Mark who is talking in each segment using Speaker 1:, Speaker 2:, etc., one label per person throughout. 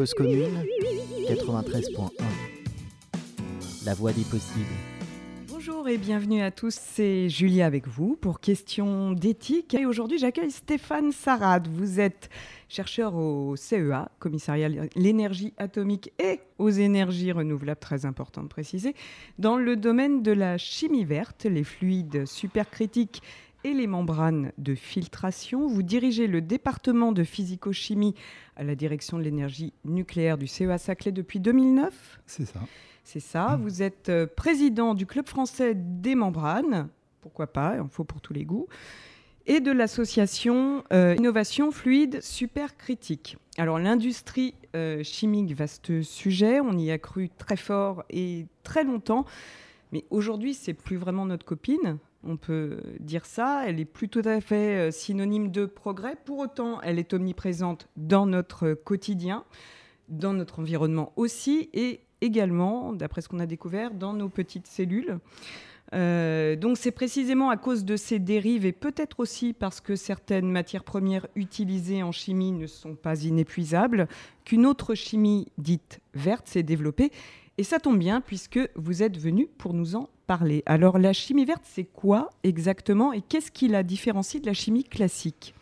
Speaker 1: Cause commune 93.1. La voie des possibles.
Speaker 2: Bonjour et bienvenue à tous, c'est Julia avec vous pour Questions d'éthique. Et aujourd'hui, j'accueille Stéphane Sarad. Vous êtes chercheur au CEA, commissariat l'énergie atomique et aux énergies renouvelables, très important de préciser, dans le domaine de la chimie verte, les fluides supercritiques et les membranes de filtration. Vous dirigez le département de physico-chimie à la direction de l'énergie nucléaire du CEA Saclay depuis 2009.
Speaker 3: C'est ça.
Speaker 2: C'est ça. Vous êtes euh, président du Club français des membranes. Pourquoi pas, il en faut pour tous les goûts. Et de l'association euh, Innovation Fluide Supercritique. Alors l'industrie euh, chimique, vaste sujet, on y a cru très fort et très longtemps. Mais aujourd'hui, c'est plus vraiment notre copine on peut dire ça. Elle est plus tout à fait euh, synonyme de progrès. Pour autant, elle est omniprésente dans notre quotidien, dans notre environnement aussi, et également, d'après ce qu'on a découvert, dans nos petites cellules. Euh, donc c'est précisément à cause de ces dérives et peut-être aussi parce que certaines matières premières utilisées en chimie ne sont pas inépuisables qu'une autre chimie dite verte s'est développée. Et ça tombe bien puisque vous êtes venu pour nous en Alors la chimie verte, c'est quoi exactement et qu'est-ce qui la différencie de la chimie classique?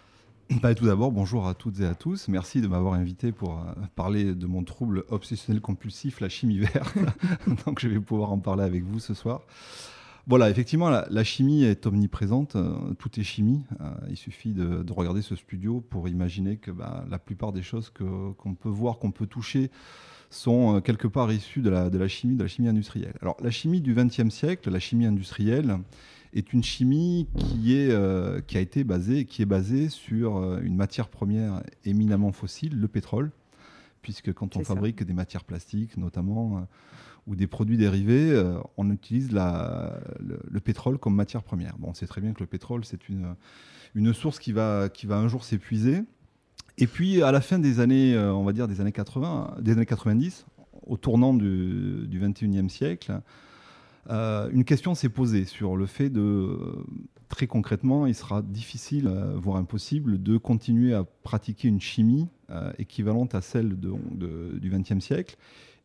Speaker 3: Bah, tout d'abord, bonjour à toutes et à tous. Merci de m'avoir invité pour euh, parler de mon trouble obsessionnel compulsif, la chimie verte. Donc je vais pouvoir en parler avec vous ce soir. Voilà, effectivement, la, chimie est omniprésente. Euh, tout est chimie. Euh, il suffit de, regarder ce studio pour imaginer que bah, la plupart des choses qu'on peut voir, qu'on peut toucher, sont euh, quelque part issus de la, de la chimie, de la chimie industrielle. Alors la chimie du XXe siècle, la chimie industrielle, est une chimie qui, est, euh, qui a été basée, qui est basée sur euh, une matière première éminemment fossile, le pétrole, puisque quand on fabrique des matières plastiques notamment, ou des produits dérivés, on utilise la, le, pétrole comme matière première. Bon, on sait très bien que le pétrole, c'est une, une source qui va, qui va un jour s'épuiser. Et puis, à la fin des années, euh, on va dire des années 80, des années 90, au tournant du, du 21e siècle, euh, une question s'est posée sur le fait de, très concrètement, il sera difficile, euh, voire impossible, de continuer à pratiquer une chimie équivalente à celle de, du 20e siècle.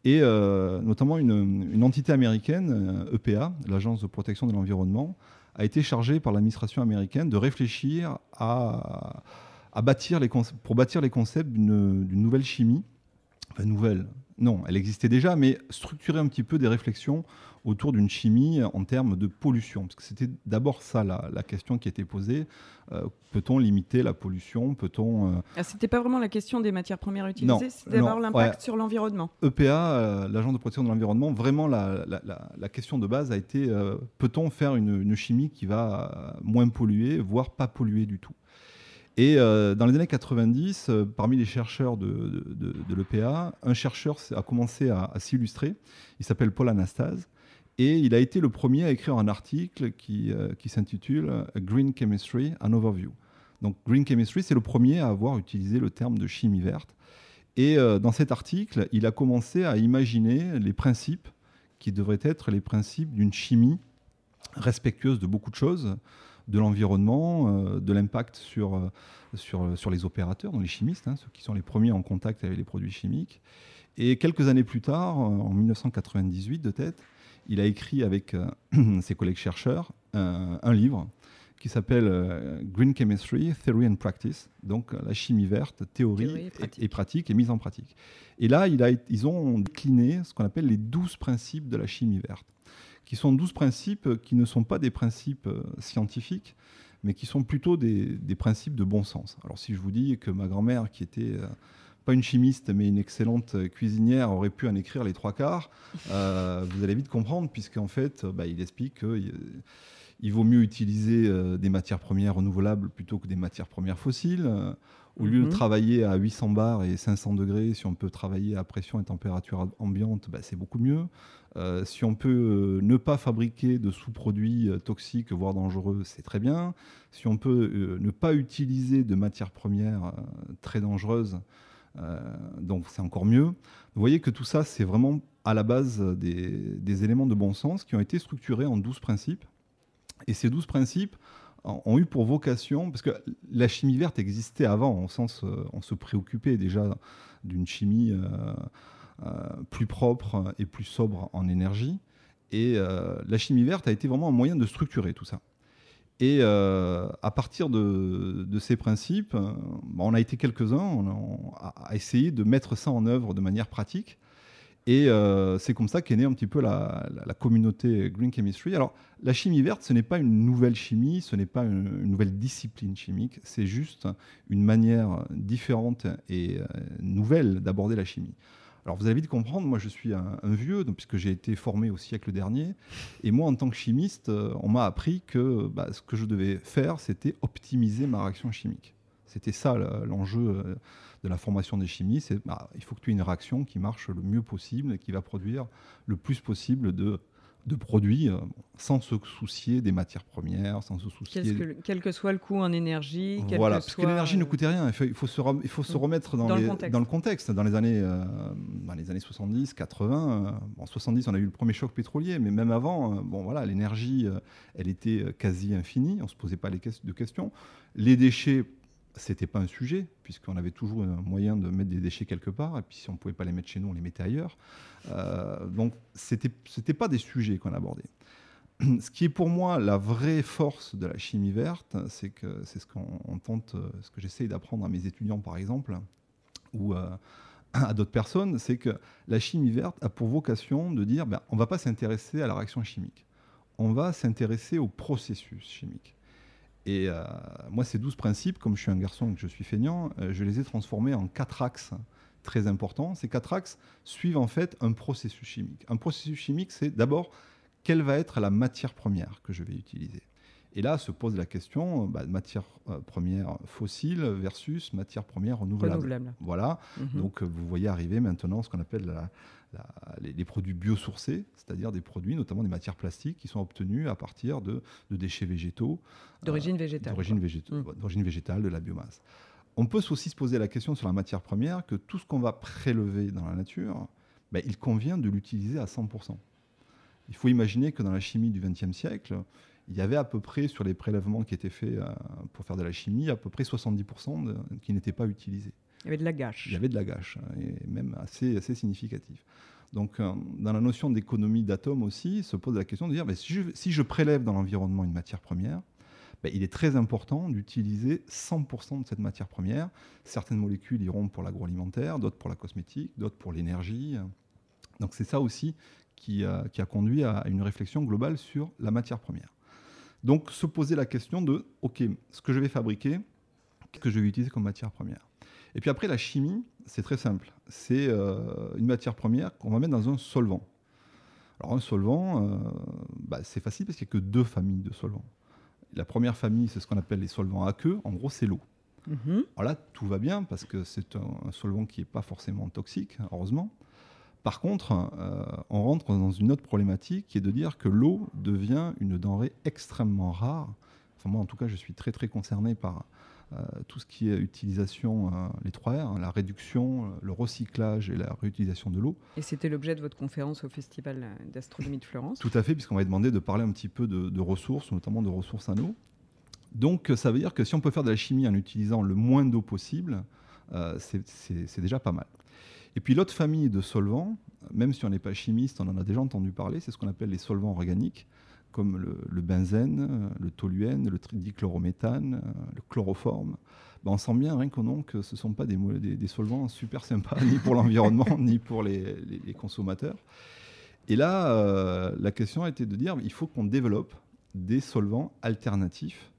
Speaker 3: Et notamment une, une, entité américaine, EPA, l'Agence de protection de l'environnement, a été chargée par l'administration américaine de réfléchir à bâtir les pour bâtir les concepts d'une nouvelle chimie. Enfin, nouvelle, non, elle existait déjà, mais structurer un petit peu des réflexions autour d'une chimie en termes de pollution. Parce que c'était d'abord ça la, question qui était posée. Euh, peut-on limiter la pollution? Peut-on
Speaker 2: euh... ah, C'était pas vraiment la question des matières premières utilisées, c'était d'abord l'impact sur l'environnement.
Speaker 3: EPA, euh, l'agent de protection de l'environnement, vraiment la, la, question de base a été peut-on faire une, une, chimie qui va moins polluer, voire pas polluer du tout? Et euh, dans les années 90, euh, parmi les chercheurs de, de, l'EPA, un chercheur a commencé à, s'illustrer. Il s'appelle Paul Anastase. Et il a été le premier à écrire un article euh, qui s'intitule Green Chemistry, an Overview. Donc Green Chemistry, c'est le premier à avoir utilisé le terme de chimie verte. Et dans cet article, il a commencé à imaginer les principes qui devraient être les principes d'une chimie respectueuse de beaucoup de choses, de l'environnement, euh, de l'impact sur, euh, sur, sur les opérateurs, donc les chimistes, hein, ceux qui sont les premiers en contact avec les produits chimiques. Et quelques années plus tard, en 1998 de tête, il a écrit avec euh, ses collègues chercheurs un livre qui s'appelle Green Chemistry, Theory and Practice, donc la chimie verte, théorie, et, pratique. et, mise en pratique. Et là, il a, ils ont décliné ce qu'on appelle les 12 principes de la chimie verte qui sont 12 principes qui ne sont pas des principes euh, scientifiques, mais qui sont plutôt des, principes de bon sens. Alors si je vous dis que ma grand-mère, qui était euh, pas une chimiste, mais une excellente cuisinière, aurait pu en écrire les trois quarts, euh, vous allez vite comprendre, puisqu'en fait, bah, il explique qu'il il vaut mieux utiliser des matières premières renouvelables plutôt que des matières premières fossiles. Au lieu de mhm. travailler à 800 bars et 500 degrés, si on peut travailler à pression et température ambiante, bah, c'est beaucoup mieux. Euh, si on peut euh, ne pas fabriquer de sous-produits euh, toxiques, voire dangereux, c'est très bien. Si on peut ne pas utiliser de matières premières très dangereuses, donc c'est encore mieux. Vous voyez que tout ça, c'est vraiment à la base des, éléments de bon sens qui ont été structurés en 12 principes. Et ces 12 principes, ont eu pour vocation, parce que la chimie verte existait avant, au sens, on se préoccupait déjà d'une chimie plus propre et plus sobre en énergie. Et la chimie verte a été vraiment un moyen de structurer tout ça. Et euh, à partir de, ces principes, euh, on a été quelques-uns à, essayer de mettre ça en œuvre de manière pratique. Et euh, c'est comme ça qu'est née un petit peu la, communauté Green Chemistry. Alors, la chimie verte, ce n'est pas une nouvelle chimie, ce n'est pas une, nouvelle discipline chimique, c'est juste une manière différente et nouvelle d'aborder la chimie. Alors vous avez vite comprendre, moi je suis un, vieux, puisque j'ai été formé au siècle dernier, et moi en tant que chimiste, euh, on m'a appris que bah, ce que je devais faire, c'était optimiser ma réaction chimique. C'était ça l'enjeu euh, de la formation des chimistes, bah, il faut que tu aies une réaction qui marche le mieux possible et qui va produire le plus possible de de produits euh, sans se soucier des matières premières, sans se soucier.
Speaker 2: quel que soit le coût en énergie.
Speaker 3: Voilà, parce que l'énergie ne coûtait rien. Il faut, se, il faut se remettre dans, le dans, le contexte. Dans les années, euh, dans les années 70, 80, en 70, on a eu le premier choc pétrolier, mais même avant, euh, bon, voilà, l'énergie, elle était quasi infinie. On ne se posait pas les de questions. Les déchets c'était pas un sujet, puisqu'on avait toujours un moyen de mettre des déchets quelque part, et puis si on ne pouvait pas les mettre chez nous, on les mettait ailleurs. Euh, donc, ce n'était pas des sujets qu'on abordait. Ce qui est pour moi la vraie force de la chimie verte, c'est que c'est ce qu'on tente, ce que j'essaye d'apprendre à mes étudiants, par exemple, ou euh, à d'autres personnes, c'est que la chimie verte a pour vocation de dire ben, on ne va pas s'intéresser à la réaction chimique, on va s'intéresser au processus chimique. Et euh, moi, ces 12 principes, comme je suis un garçon et que je suis feignant, euh, je les ai transformés en quatre axes très importants. Ces quatre axes suivent en fait un processus chimique. Un processus chimique, c'est d'abord quelle va être la matière première que je vais utiliser? Et là se pose la question bah, matière euh, première fossile versus matière première renouvelable. Voilà. Mhm. Donc vous voyez arriver maintenant ce qu'on appelle la, les, produits biosourcés, c'est-à-dire des produits, notamment des matières plastiques, qui sont obtenus à partir de, déchets végétaux.
Speaker 2: D'origine euh, végétale.
Speaker 3: Mmh. D'origine végétale, de la biomasse. On peut aussi se poser la question sur la matière première que tout ce qu'on va prélever dans la nature, ben, il convient de l'utiliser à 100%. Il faut imaginer que dans la chimie du XXe siècle, il y avait à peu près, sur les prélèvements qui étaient faits euh, pour faire de la chimie, à peu près 70% qui n'étaient pas utilisés.
Speaker 2: Il y avait de la gâche.
Speaker 3: Il y avait de la gâche, hein, et même assez, assez significatif. Donc, euh, dans la notion d'économie d'atomes aussi, se pose la question de dire si, je, prélève dans l'environnement une matière première, ben, il est très important d'utiliser 100% de cette matière première. Certaines molécules iront pour l'agroalimentaire, d'autres pour la cosmétique, d'autres pour l'énergie. Donc, c'est ça aussi qui, qui, a conduit à une réflexion globale sur la matière première. Donc, se poser la question de OK, ce que je vais fabriquer, qu'est-ce que je vais utiliser comme matière première? Et puis après, la chimie, c'est très simple. C'est euh, une matière première qu'on va mettre dans un solvant. Alors un solvant, euh, bah, c'est facile parce qu'il n'y a que deux familles de solvants. La première famille, c'est ce qu'on appelle les solvants aqueux. En gros, c'est l'eau. Mhm. Alors là, tout va bien parce que c'est un, solvant qui n'est pas forcément toxique, heureusement. Par contre, euh, on rentre dans une autre problématique qui est de dire que l'eau devient une denrée extrêmement rare. Enfin, moi, en tout cas, je suis très très concerné par, tout ce qui est utilisation, euh, les trois R, hein, la réduction, le recyclage et la réutilisation de l'eau.
Speaker 2: Et c'était l'objet de votre conférence au Festival d'astronomie de Florence
Speaker 3: Tout à fait, puisqu'on m'a demandé de parler un petit peu de, ressources, notamment de ressources en eau. Donc ça veut dire que si on peut faire de la chimie en utilisant le moins d'eau possible, euh, c'est déjà pas mal. Et puis l'autre famille de solvants, même si on n'est pas chimiste, on en a déjà entendu parler, c'est ce qu'on appelle les solvants organiques comme le, benzène, le toluène, le dichlorométhane, le chloroforme, ben on sent bien rien qu'au nom que ce ne sont pas des, des, solvants super sympas, ni pour l'environnement, ni pour les, consommateurs. Et là, euh, la question a été de dire il faut qu'on développe des solvants alternatifs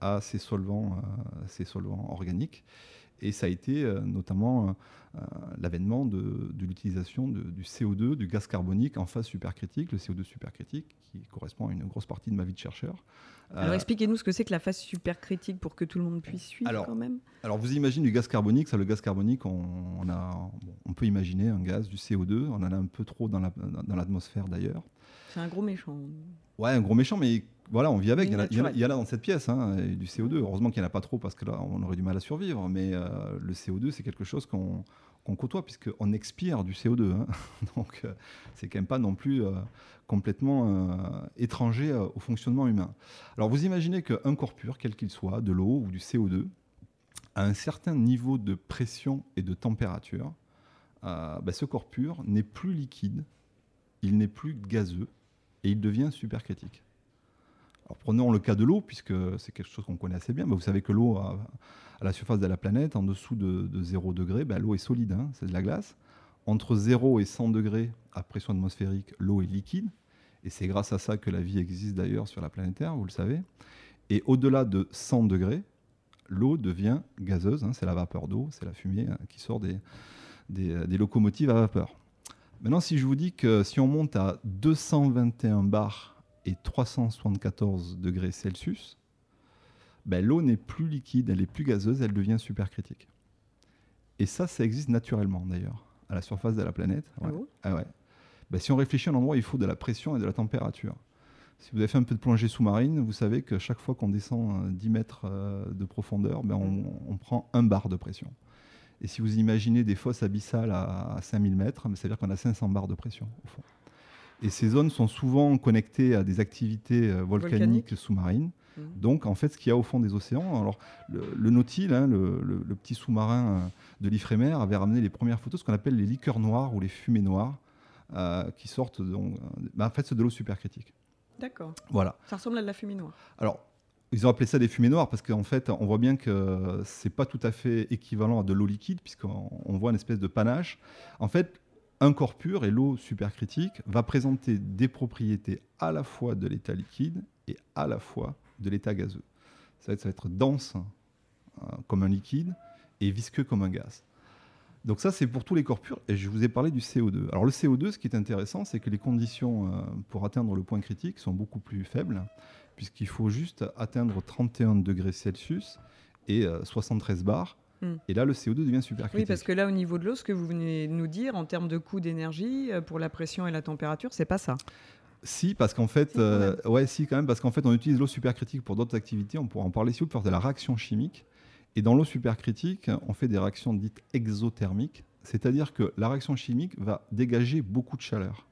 Speaker 3: à ces solvants, euh, ces solvants organiques. Et ça a été euh, notamment euh, l'avènement de, l'utilisation du CO2, du gaz carbonique en phase supercritique, le CO2 supercritique, qui correspond à une grosse partie de ma vie de chercheur.
Speaker 2: Alors euh, expliquez-nous ce que c'est que la phase supercritique pour que tout le monde puisse suivre
Speaker 3: alors,
Speaker 2: quand même.
Speaker 3: Alors vous imaginez du gaz carbonique, ça le gaz carbonique, on, a, on peut imaginer un gaz, du CO2, on en a un peu trop dans l'atmosphère d'ailleurs.
Speaker 2: C'est un gros méchant.
Speaker 3: Ouais, un gros méchant, mais voilà, on vit avec. Il y, en a, il y en a-
Speaker 2: naturel.
Speaker 3: il y en a dans cette pièce, hein, et du CO2. Heureusement qu'il n'y en a pas trop parce que là, on aurait du mal à survivre. Mais euh, le CO2, c'est quelque chose qu'on côtoie puisqu'on expire du CO2. hein. Donc, euh, c'est quand même pas non plus euh, complètement étranger au fonctionnement humain. Alors, vous imaginez qu'un corps pur, quel qu'il soit, de l'eau ou du CO2, à un certain niveau de pression et de température, bah, ce corps pur n'est plus liquide, il n'est plus gazeux et il devient supercritique. Prenons le cas de l'eau, puisque c'est quelque chose qu'on connaît assez bien. Vous savez que l'eau, à, la surface de la planète, en dessous de, de 0 degré, bah, l'eau est solide, hein, c'est de la glace. Entre 0 et 100 degrés à pression atmosphérique, l'eau est liquide. Et c'est grâce à ça que la vie existe d'ailleurs sur la planète Terre, vous le savez. Et au-delà de 100 degrés, l'eau devient gazeuse. hein, c'est la vapeur d'eau, c'est la fumée hein, qui sort des, des, euh, des locomotives à vapeur. Maintenant, si je vous dis que si on monte à 221 bars et 374 degrés Celsius, ben, l'eau n'est plus liquide, elle est plus gazeuse, elle devient supercritique. Et ça, ça existe naturellement d'ailleurs, à la surface de la planète.
Speaker 2: Ah
Speaker 3: Ouais.
Speaker 2: bon
Speaker 3: Ah ouais. Ben, si on réfléchit à un endroit, il faut de la pression et de la température. Si vous avez fait un peu de plongée sous-marine, vous savez que chaque fois qu'on descend euh, 10 mètres euh, de profondeur, ben, on, on prend un bar de pression. Et si vous imaginez des fosses abyssales à, à 5000 mètres, ça veut dire qu'on a 500 bars de pression au fond. Et ces zones sont souvent connectées à des activités euh, volcaniques sous-marines.
Speaker 2: Mhm.
Speaker 3: Donc, en fait, ce qu'il y a au fond des océans, alors le, le Nautil, hein, le, le- le petit sous-marin euh, de l'Ifremer, avait ramené les premières photos, ce qu'on appelle les liqueurs noires ou les fumées noires, euh, qui sortent donc, ben, en fait, c'est de l'eau supercritique.
Speaker 2: D'accord.
Speaker 3: Voilà.
Speaker 2: Ça ressemble à de la fumée noire.
Speaker 3: Alors, ils ont appelé ça des fumées noires parce qu'en fait, on voit bien que c'est pas tout à fait équivalent à de l'eau liquide puisqu'on on voit une espèce de panache. En fait, un corps pur et l'eau supercritique va présenter des propriétés à la fois de l'état liquide et à la fois de l'état gazeux. Ça va être, dense euh, comme un liquide et visqueux comme un gaz. Donc ça, c'est pour tous les corps purs. Et je vous ai parlé du CO2. Alors le CO2, ce qui est intéressant, c'est que les conditions euh, pour atteindre le point critique sont beaucoup plus faibles, puisqu'il faut juste atteindre 31 degrés Celsius et euh, 73 bars.
Speaker 2: Hmm.
Speaker 3: Et là, le CO2 devient supercritique.
Speaker 2: Oui, parce que là, au niveau de l'eau, ce que vous venez de nous dire en termes de coût d'énergie euh, pour la pression et la température, c'est pas ça.
Speaker 3: Si, parce qu'en fait,
Speaker 2: Si,
Speaker 3: euh, ouais, si quand même, parce qu'en fait, on utilise l'eau supercritique pour d'autres activités. On pourra en parler si vous pour faire de la réaction chimique. Et dans l'eau supercritique, on fait des réactions dites exothermiques, c'est-à-dire que la réaction chimique va dégager beaucoup de chaleur.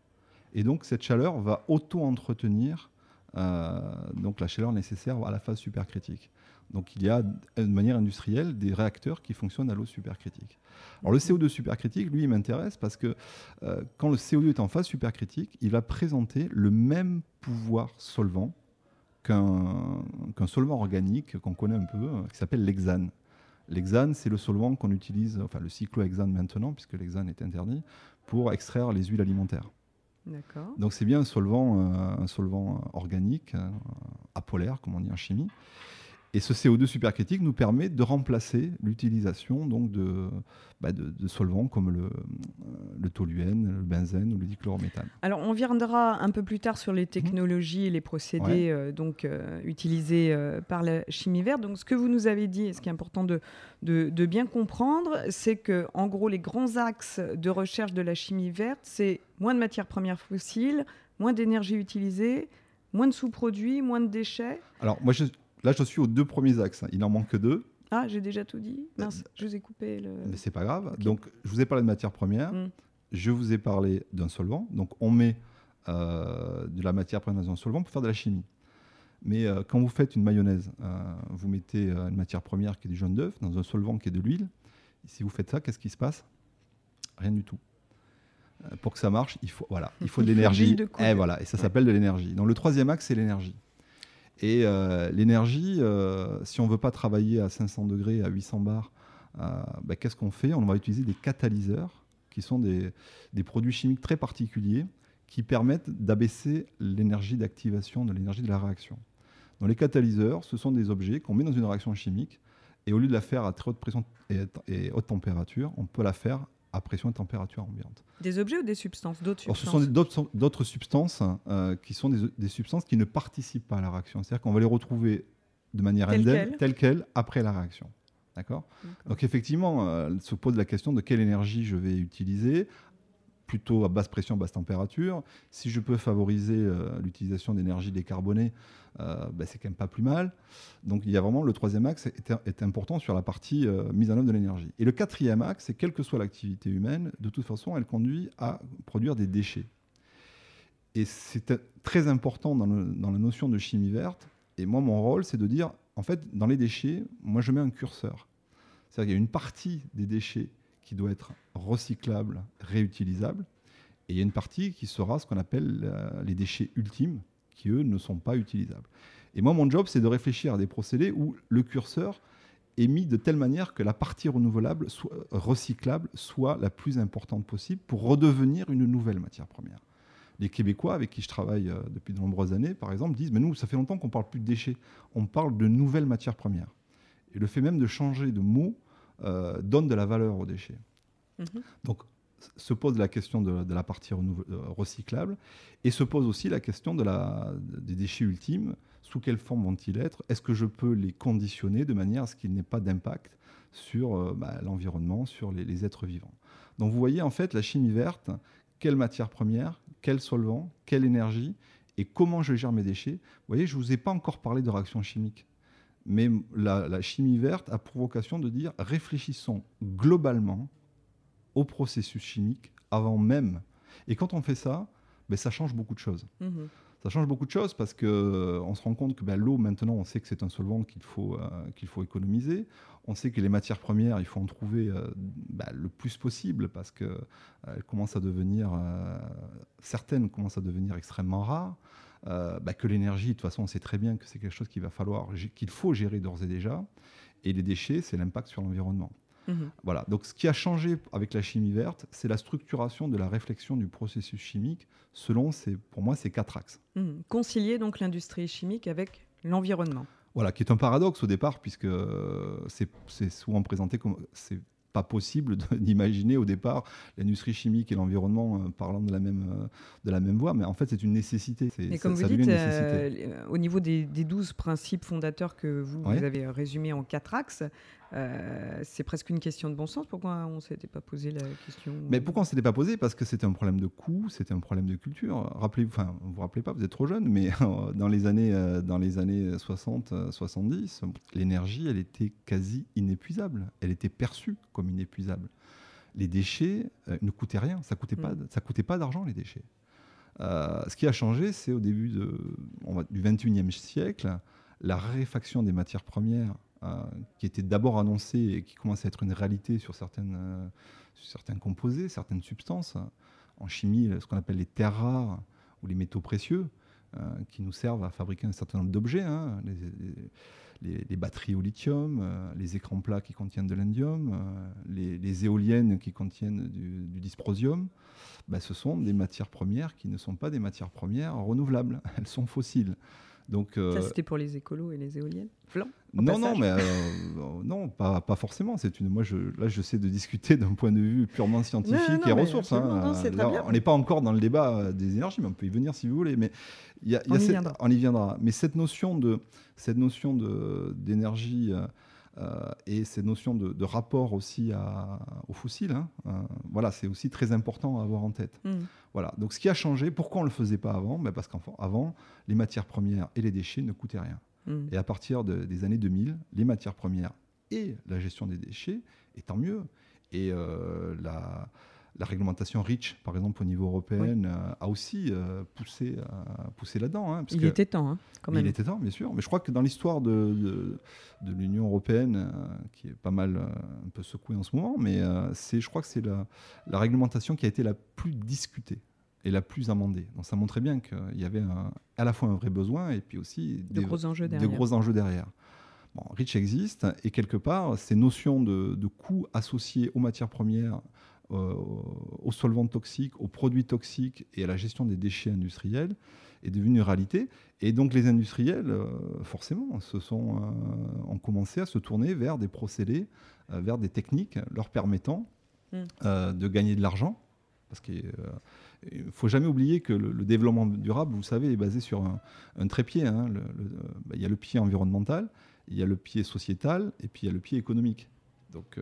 Speaker 3: Et donc, cette chaleur va auto-entretenir euh, donc la chaleur nécessaire à la phase supercritique. Donc, il y a de manière industrielle des réacteurs qui fonctionnent à l'eau supercritique. Alors, le CO2 supercritique, lui, il m'intéresse parce que euh, quand le CO2 est en phase supercritique, il va présenter le même pouvoir solvant qu'un qu'un solvant organique qu'on connaît un peu, euh, qui s'appelle l'hexane. L'hexane, c'est le solvant qu'on utilise, enfin le cyclohexane maintenant, puisque l'hexane est interdit, pour extraire les huiles alimentaires. Donc c'est bien un solvant, euh, un solvant organique, apolaire, comme on dit en chimie. Et ce CO2 supercritique nous permet de remplacer l'utilisation donc de, bah, de, de solvants comme le, le toluène, le benzène ou le dichlorométhane.
Speaker 2: Alors, on viendra un peu plus tard sur les technologies et les procédés euh, donc, euh, utilisés euh, par la chimie verte. Donc, ce que vous nous avez dit, et ce qui est important de, de, de bien comprendre, c'est que, en gros, les grands axes de recherche de la chimie verte, c'est moins de matières premières fossiles, moins d'énergie utilisée, moins de sous-produits, moins de déchets.
Speaker 3: Alors moi, je- là, je suis aux deux premiers axes. Il en manque que deux,
Speaker 2: Ah, j'ai déjà tout dit. Mince, je vous ai coupé le.
Speaker 3: mais c'est pas grave. Donc, je vous ai parlé de matières premières.
Speaker 2: Mm.
Speaker 3: Je vous ai parlé d'un solvant. Donc, on met euh, de la matière première dans un solvant pour faire de la chimie. Mais euh, quand vous faites une mayonnaise, euh, vous mettez euh, une matière première qui est du jaune d'œuf dans un solvant qui est de l'huile. Si vous faites ça, qu'est-ce qui se passe? Rien du tout. Euh, Pour que ça marche, il faut, voilà, il faut de l'énergie. Et voilà, et ça s'appelle de l'énergie. Donc le troisième axe, c'est l'énergie. Et euh, l'énergie, euh, si on ne veut pas travailler à 500 degrés, à 800 bars, euh, bah, qu'est-ce qu'on fait? On va utiliser des catalyseurs, qui sont des, produits chimiques très particuliers, qui permettent d'abaisser l'énergie d'activation de l'énergie de la réaction. Donc les catalyseurs, ce sont des objets qu'on met dans une réaction chimique, et au lieu de la faire à très haute pression et, et haute température, on peut la faire à pression et température ambiante.
Speaker 2: Des objets ou des substances D'autres
Speaker 3: Alors, ce
Speaker 2: substances
Speaker 3: sont d'autres substances euh, qui sont des, des substances qui ne participent pas à la réaction. C'est-à-dire qu'on va les retrouver de manière
Speaker 2: Telles
Speaker 3: indemne,
Speaker 2: quelles.
Speaker 3: telles quelles, après la réaction. D'accord? Donc effectivement, euh, se pose la question de quelle énergie je vais utiliser plutôt à basse pression, basse température. Si je peux favoriser euh, l'utilisation d'énergie décarbonée, euh, ben, c'est quand même pas plus mal. Donc il y a vraiment le troisième axe est, est important sur la partie euh, mise en œuvre de l'énergie. Et le quatrième axe, c'est quelle que soit l'activité humaine, de toute façon, elle conduit à produire des déchets. Et c'est très important dans, dans la notion de chimie verte. Et moi, mon rôle, c'est de dire, en fait, dans les déchets, moi, je mets un curseur. C'est-à-dire qu'il y a une partie des déchets qui doit être recyclable, réutilisable, et il y a une partie qui sera ce qu'on appelle euh, les déchets ultimes, qui eux ne sont pas utilisables. Et moi, mon job, c'est de réfléchir à des procédés où le curseur est mis de telle manière que la partie renouvelable, soit, recyclable, soit la plus importante possible pour redevenir une nouvelle matière première. Les Québécois avec qui je travaille euh, depuis de nombreuses années, par exemple, disent, mais nous, ça fait longtemps qu'on ne parle plus de déchets, on parle de nouvelles matières premières. Et le fait même de changer de mot euh, donne de la valeur aux déchets. Mhm. Donc, se pose la question de, la partie euh, recyclable et se pose aussi la question de la, des déchets ultimes. Sous quelle forme vont-ils être? Est-ce que je peux les conditionner de manière à ce qu'il n'ait pas d'impact sur euh, bah, l'environnement, sur les, les, êtres vivants? Donc vous voyez en fait la chimie verte, quelle matière première, quel solvant, quelle énergie et comment je gère mes déchets? Vous voyez, je ne vous ai pas encore parlé de réaction chimique. Mais la, chimie verte a pour vocation de dire réfléchissons globalement au processus chimique avant même. Et quand on fait ça, ben, ça change beaucoup de choses. Mhm. Ça change beaucoup de choses parce qu'on euh, se rend compte que ben, l'eau, maintenant, on sait que c'est un solvant qu'il faut, euh, qu'il faut économiser. On sait que les matières premières, il faut en trouver euh, ben, le plus possible parce qu'elles commencent à devenir, certaines commencent à devenir extrêmement rares. Euh, bah, que l'énergie, de toute façon, on sait très bien que c'est quelque chose qu'il va falloir, qu'il faut gérer d'ores et déjà. Et les déchets, c'est l'impact sur l'environnement. Mhm. Voilà. Donc, ce qui a changé avec la chimie verte, c'est la structuration de la réflexion du processus chimique selon, pour moi, ces quatre axes.
Speaker 2: Mhm. Concilier donc l'industrie chimique avec l'environnement.
Speaker 3: Voilà, qui est un paradoxe au départ, puisque c'est souvent présenté comme pas possible d'imaginer au départ l'industrie chimique et l'environnement euh, parlant de la, même, euh, de la même voie, mais en fait c'est une nécessité.
Speaker 2: Et comme vous dites, euh, au niveau des, des 12 principes fondateurs que vous, vous avez résumés en quatre axes, euh, c'est presque une question de bon sens. Pourquoi on ne s'était pas posé la question?
Speaker 3: Mais pourquoi on ne s'était pas posé? Parce que c'était un problème de coût, c'était un problème de culture. Rappelez, enfin, vous vous rappelez pas, vous êtes trop jeune, mais dans les années, euh, dans les années 60, 70, euh, l'énergie, elle était quasi inépuisable. Elle était perçue comme inépuisable. Les déchets ne coûtaient rien, ça coûtait pas, mm. ça coûtait pas d'argent les déchets. ce qui a changé, c'est au début de, on va, du 21e siècle, la raréfaction des matières premières euh, qui était d'abord annoncé et qui commence à être une réalité sur, certaines, euh, certains composés, certaines substances. En chimie, ce qu'on appelle les terres rares ou les métaux précieux, euh, qui nous servent à fabriquer un certain nombre d'objets, hein, les, batteries au lithium, les écrans plats qui contiennent de l'indium, les, éoliennes qui contiennent du, dysprosium, ben, ce sont des matières premières qui ne sont pas des matières premières renouvelables, elles sont fossiles.
Speaker 2: Donc, ça, euh, c'était pour les écolos et les éoliennes
Speaker 3: Non, non, mais euh, non, pas, pas forcément. C'est une. Moi, je, là, je sais de discuter d'un point de vue purement scientifique et ressources. Hein. on n'est pas encore dans le débat euh, des énergies, mais on peut y venir si vous voulez. Mais
Speaker 2: y a, on, y viendra.
Speaker 3: on, y viendra. Mais cette notion de cette notion d'énergie. Euh, et ces notions de, rapport aussi à, aux fossiles, hein, euh, voilà, c'est aussi très important à avoir en tête. Mm. Voilà. Donc ce qui a changé, pourquoi on ne le faisait pas avant? Ben Parce qu'avant, les matières premières et les déchets ne coûtaient rien. Mm. Et à partir des années 2000, les matières premières et la gestion des déchets, et tant mieux. Et euh, la, la réglementation REACH, par exemple, au niveau européen, euh, a aussi euh, poussé, euh, poussé là-dedans. Hein,
Speaker 2: il était temps, hein, quand même.
Speaker 3: Il était temps, bien sûr. Mais je crois que dans l'histoire de, de, l'Union européenne, qui est pas mal un peu secouée en ce moment, mais c'est, je crois que c'est la, la, réglementation qui a été la plus discutée et la plus amendée. Donc ça montrait bien qu'il y avait à la fois un vrai besoin et puis aussi
Speaker 2: des, gros enjeux derrière.
Speaker 3: Des gros enjeux derrière. Bon, REACH existe et quelque part, ces notions de, de coûts associés aux matières premières, aux solvants toxiques, aux produits toxiques et à la gestion des déchets industriels est devenue une réalité. Et donc les industriels, euh, forcément, se sont, euh, ont commencé à se tourner vers des procédés, vers des techniques leur permettant mm. de gagner de l'argent. Parce qu'il ne faut jamais oublier que le, développement durable, vous savez, est basé sur un, trépied. Hein. Bah, il y a le pied environnemental, il y a le pied sociétal et puis il y a le pied économique. Donc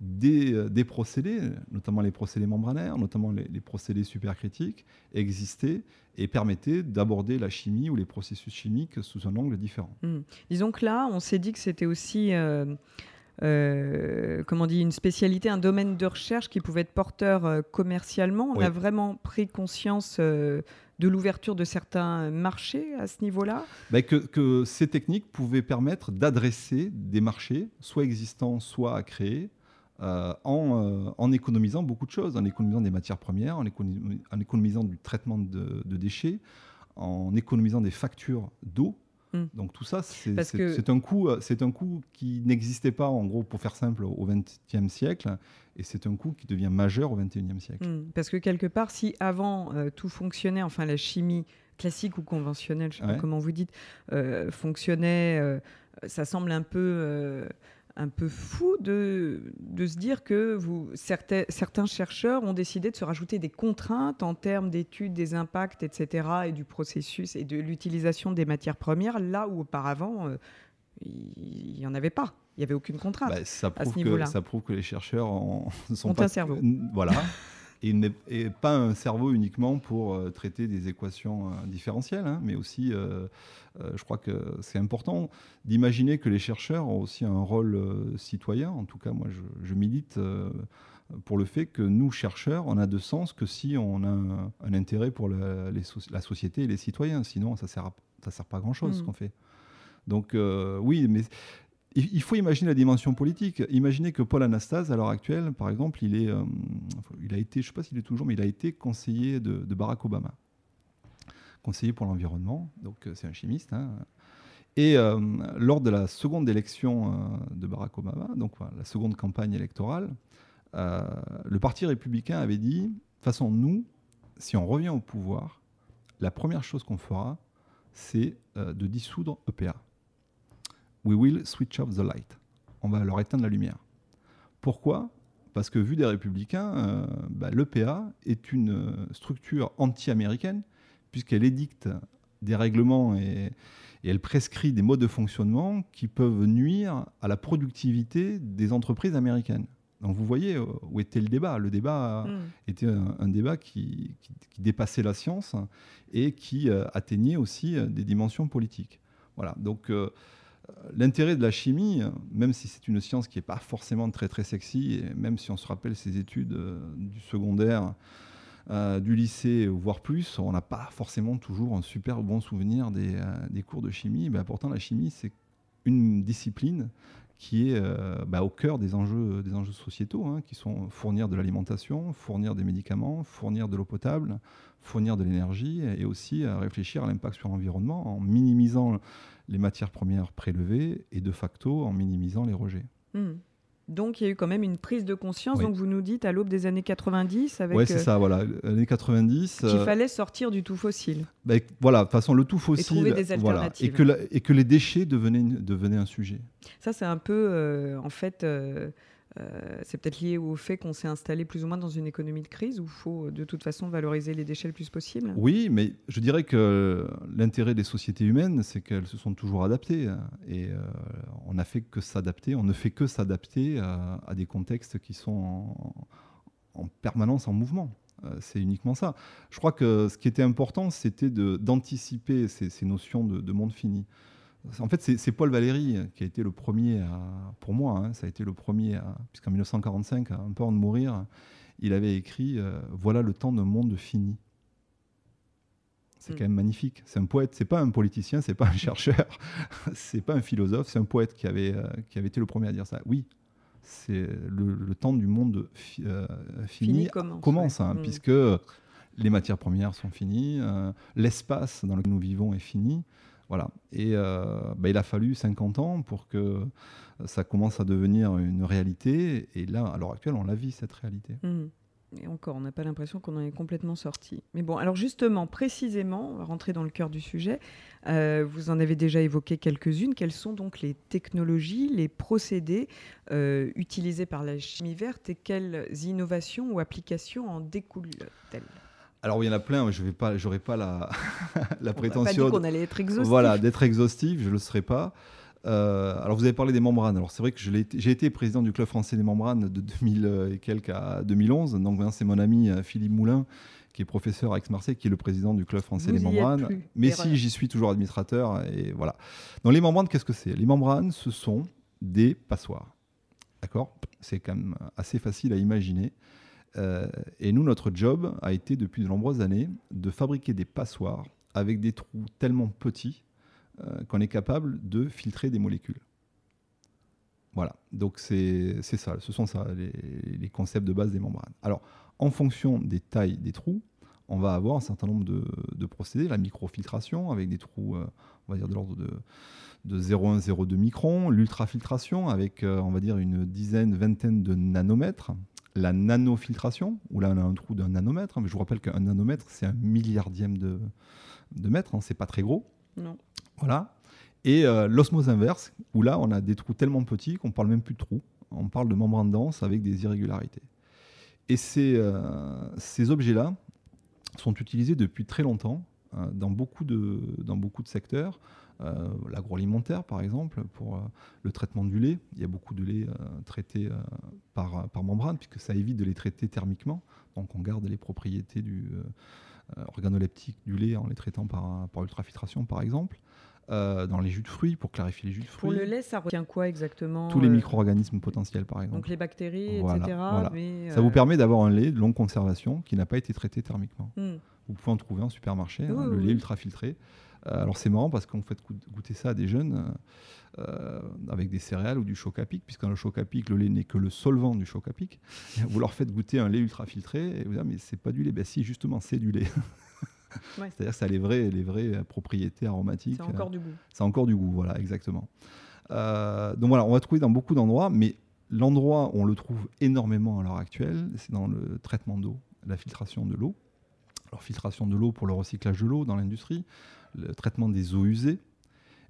Speaker 3: des, des, procédés, notamment les procédés membranaires, notamment les, les procédés supercritiques, existaient et permettaient d'aborder la chimie ou les processus chimiques sous un angle différent.
Speaker 2: Mmh. Disons que là, on s'est dit que c'était aussi euh, comment dit, une spécialité, un domaine de recherche qui pouvait être porteur euh, commercialement. On a vraiment pris conscience euh, de l'ouverture de certains marchés à ce niveau-là?
Speaker 3: Bah, que, ces techniques pouvaient permettre d'adresser des marchés, soit existants, soit à créer, en, économisant beaucoup de choses, en économisant des matières premières, en, économisant, du traitement de déchets, en économisant des factures d'eau Mm. Donc tout ça, c'est un coût, euh, c'est un coût qui n'existait pas en gros, pour faire simple, au XXe siècle, et c'est un coût qui devient majeur au XXIe siècle.
Speaker 2: Mm. Parce que quelque part, si avant euh, tout fonctionnait, enfin la chimie classique ou conventionnelle, je ne sais pas comment vous dites, euh, fonctionnait, ça semble un peu un peu fou de, de se dire que vous, certains, certains chercheurs ont décidé de se rajouter des contraintes en termes d'études des impacts, etc., et du processus et de l'utilisation des matières premières, là où auparavant, euh, il n'y en avait pas. Il n'y avait aucune contrainte bah,
Speaker 3: ça
Speaker 2: à ce
Speaker 3: niveau-là. Ça prouve que les chercheurs en,
Speaker 2: sont ont pas, un cerveau.
Speaker 3: Voilà. et, pas un cerveau uniquement pour euh, traiter des équations euh, différentielles, hein, mais aussi, euh, je crois que c'est important d'imaginer que les chercheurs ont aussi un rôle citoyen. En tout cas, moi, je, milite pour le fait que nous, chercheurs, on a de sens que si on a un, intérêt pour la, la, société et les citoyens. Sinon, ça ne sert, ça sert pas à grand-chose ce mmh. qu'on fait. Donc oui, mais il faut imaginer la dimension politique. Imaginez que Paul Anastase, à l'heure actuelle, par exemple, il, est, euh, a été, je ne sais pas s'il est toujours, mais il a été conseiller de, Barack Obama. Conseiller pour l'environnement, donc euh, c'est un chimiste. Hein. Et euh, lors de la seconde élection de Barack Obama, donc la seconde campagne électorale, le Parti républicain avait dit, de toute façon, nous, si on revient au pouvoir, la première chose qu'on fera, c'est de dissoudre EPA. We will switch off the light. On va leur éteindre la lumière. Pourquoi? Parce que vu des républicains, euh, bah, l'EPA est une euh, structure anti-américaine, puisqu'elle édicte des règlements et, elle prescrit des modes de fonctionnement qui peuvent nuire à la productivité des entreprises américaines. Donc vous voyez euh, où était le débat? Le débat hmm. était un, débat qui, dépassait la science et qui atteignait aussi des dimensions politiques. Voilà. Donc l'intérêt de la chimie, même si c'est une science qui n'est pas forcément très sexy, et même si on se rappelle ses études euh, du secondaire, euh, du lycée, voire plus, on n'a pas forcément toujours un super bon souvenir des, euh, cours de chimie. Ben, pourtant, la chimie, c'est une discipline qui est bah, au cœur des enjeux, des sociétaux, hein, qui sont fournir de l'alimentation, fournir des médicaments, fournir de l'eau potable, fournir de l'énergie, et aussi réfléchir à l'impact sur l'environnement en minimisant les matières premières prélevées et de facto en minimisant les rejets.
Speaker 2: Hmm. Donc il y a eu quand même une prise de conscience, donc vous nous dites à l'aube des années 90 avec...
Speaker 3: Oui, c'est ça, voilà, années 90.
Speaker 2: Qu'il euh, fallait sortir du tout fossile.
Speaker 3: Ben, voilà, de toute façon, le tout fossile...
Speaker 2: Et trouver des alternatives.
Speaker 3: et, que et, que les déchets devenaient, devenaient un sujet.
Speaker 2: Ça, c'est un peu, euh, en fait... Euh, euh, c'est peut-être lié au fait qu'on s'est installé plus ou moins dans une économie de crise où il faut de toute façon valoriser les déchets le plus possible
Speaker 3: Oui, mais je dirais que l'intérêt des sociétés humaines, c'est qu'elles se sont toujours adaptées. Et euh, on n'a fait que s'adapter, on ne fait que s'adapter à, des contextes qui sont en, permanence en mouvement. Euh, c'est uniquement ça. Je crois que ce qui était important, c'était d'anticiper ces, notions de monde fini. En fait, c'est Paul Valéry qui a été le premier, pour moi, hein, ça a été le premier, puisqu'en 1945, un peu avant de mourir, il avait écrit euh, Voilà le temps d'un monde fini. C'est hmm. quand même magnifique. C'est un poète, c'est pas un politicien, c'est pas un chercheur, c'est pas un philosophe, c'est un poète qui avait, euh, qui avait été le premier à dire ça. Oui, c'est le, temps du monde euh, fini, commence, hein, hmm. puisque les matières premières sont finies, l'espace dans lequel nous vivons est fini. Voilà. Et euh, bah, il a fallu 50 ans pour que ça commence à devenir une réalité. Et là, à l'heure actuelle, on la vit, cette réalité.
Speaker 2: Mmh. Et encore, on n'a pas l'impression qu'on en est complètement sorti. Mais bon, alors justement, précisément, on rentrer dans le cœur du sujet. Euh, vous en avez déjà évoqué quelques-unes. Quelles sont donc les technologies, les procédés euh, utilisés par la chimie verte et quelles innovations ou applications en découlent-elles?
Speaker 3: Alors, il y en a plein, je n'aurai pas, j'aurais pas la, la prétention.
Speaker 2: qu'on allait être exhaustif.
Speaker 3: Voilà, d'être exhaustif, je ne le serai pas. Euh, alors vous avez parlé des membranes. Alors c'est vrai que j'ai été, président du club français des membranes de 2000 et quelques à 2011. Donc c'est mon ami Philippe Moulin qui est professeur à Aix-Marseille, qui est le président du club français des membranes. Mais si, j'y suis toujours administrateur. Et voilà. Donc les membranes, qu'est-ce que c'est? Les membranes, ce sont des passoires. D'accord? C'est quand même assez facile à imaginer. Euh, et nous, notre job a été depuis de nombreuses années de fabriquer des passoires avec des trous tellement petits euh, qu'on est capable de filtrer des molécules. Voilà, donc c'est ça, ce sont ça les, concepts de base des membranes. Alors, en fonction des tailles des trous, on va avoir un certain nombre de, procédés, la microfiltration avec des trous, euh, on va dire de l'ordre de, de 0,1, 0,2 microns, l'ultrafiltration avec, on va dire, une dizaine, vingtaine de nanomètres, la nanofiltration, où là on a un trou d'un nanomètre, hein, mais je vous rappelle qu'un nanomètre c'est un milliardième de, de mètre, hein, c'est pas très gros.
Speaker 2: Non.
Speaker 3: Voilà. Et euh, l'osmose inverse, où là on a des trous tellement petits qu'on parle même plus de trous, on parle de membrane dense avec des irrégularités. Et ces, euh, ces objets-là sont utilisés depuis très longtemps euh, dans, beaucoup de, dans beaucoup de secteurs. Euh, l'agroalimentaire, par exemple, pour le traitement du lait. Il y a beaucoup de lait traité par, par membrane, puisque ça évite de les traiter thermiquement. Donc on garde les propriétés du, organoleptiques du lait en les traitant par, par ultrafiltration, par exemple. Euh, dans les jus de fruits pour clarifier les jus de fruits.
Speaker 2: Pour le lait, ça retient quoi exactement
Speaker 3: Tous les euh, micro-organismes potentiels, par exemple.
Speaker 2: Donc les bactéries, etc.
Speaker 3: ça vous euh, permet d'avoir un lait de longue conservation qui n'a pas été traité thermiquement. Hmm. Vous pouvez en trouver en supermarché, hein, le lait ultra filtré. Alors c'est marrant parce qu'on fait goûter ça à des jeunes avec des céréales ou du choc à pic, puisque dans le choc à pic, le lait n'est que le solvant du choc à pic. vous leur faites goûter un lait ultra filtré et vous dites mais c'est pas du lait. Ben si, justement, c'est du lait. C'est-à-dire que ça a les vraies, les vraies propriétés aromatiques.
Speaker 2: C'est encore du goût.
Speaker 3: C'est encore du goût, voilà, exactement. Euh, donc voilà, on va trouver dans beaucoup d'endroits, mais l'endroit où on le trouve énormément à l'heure actuelle, c'est dans le traitement d'eau, la filtration de l'eau. Alors filtration de l'eau pour le recyclage de l'eau dans l'industrie, le traitement des eaux usées,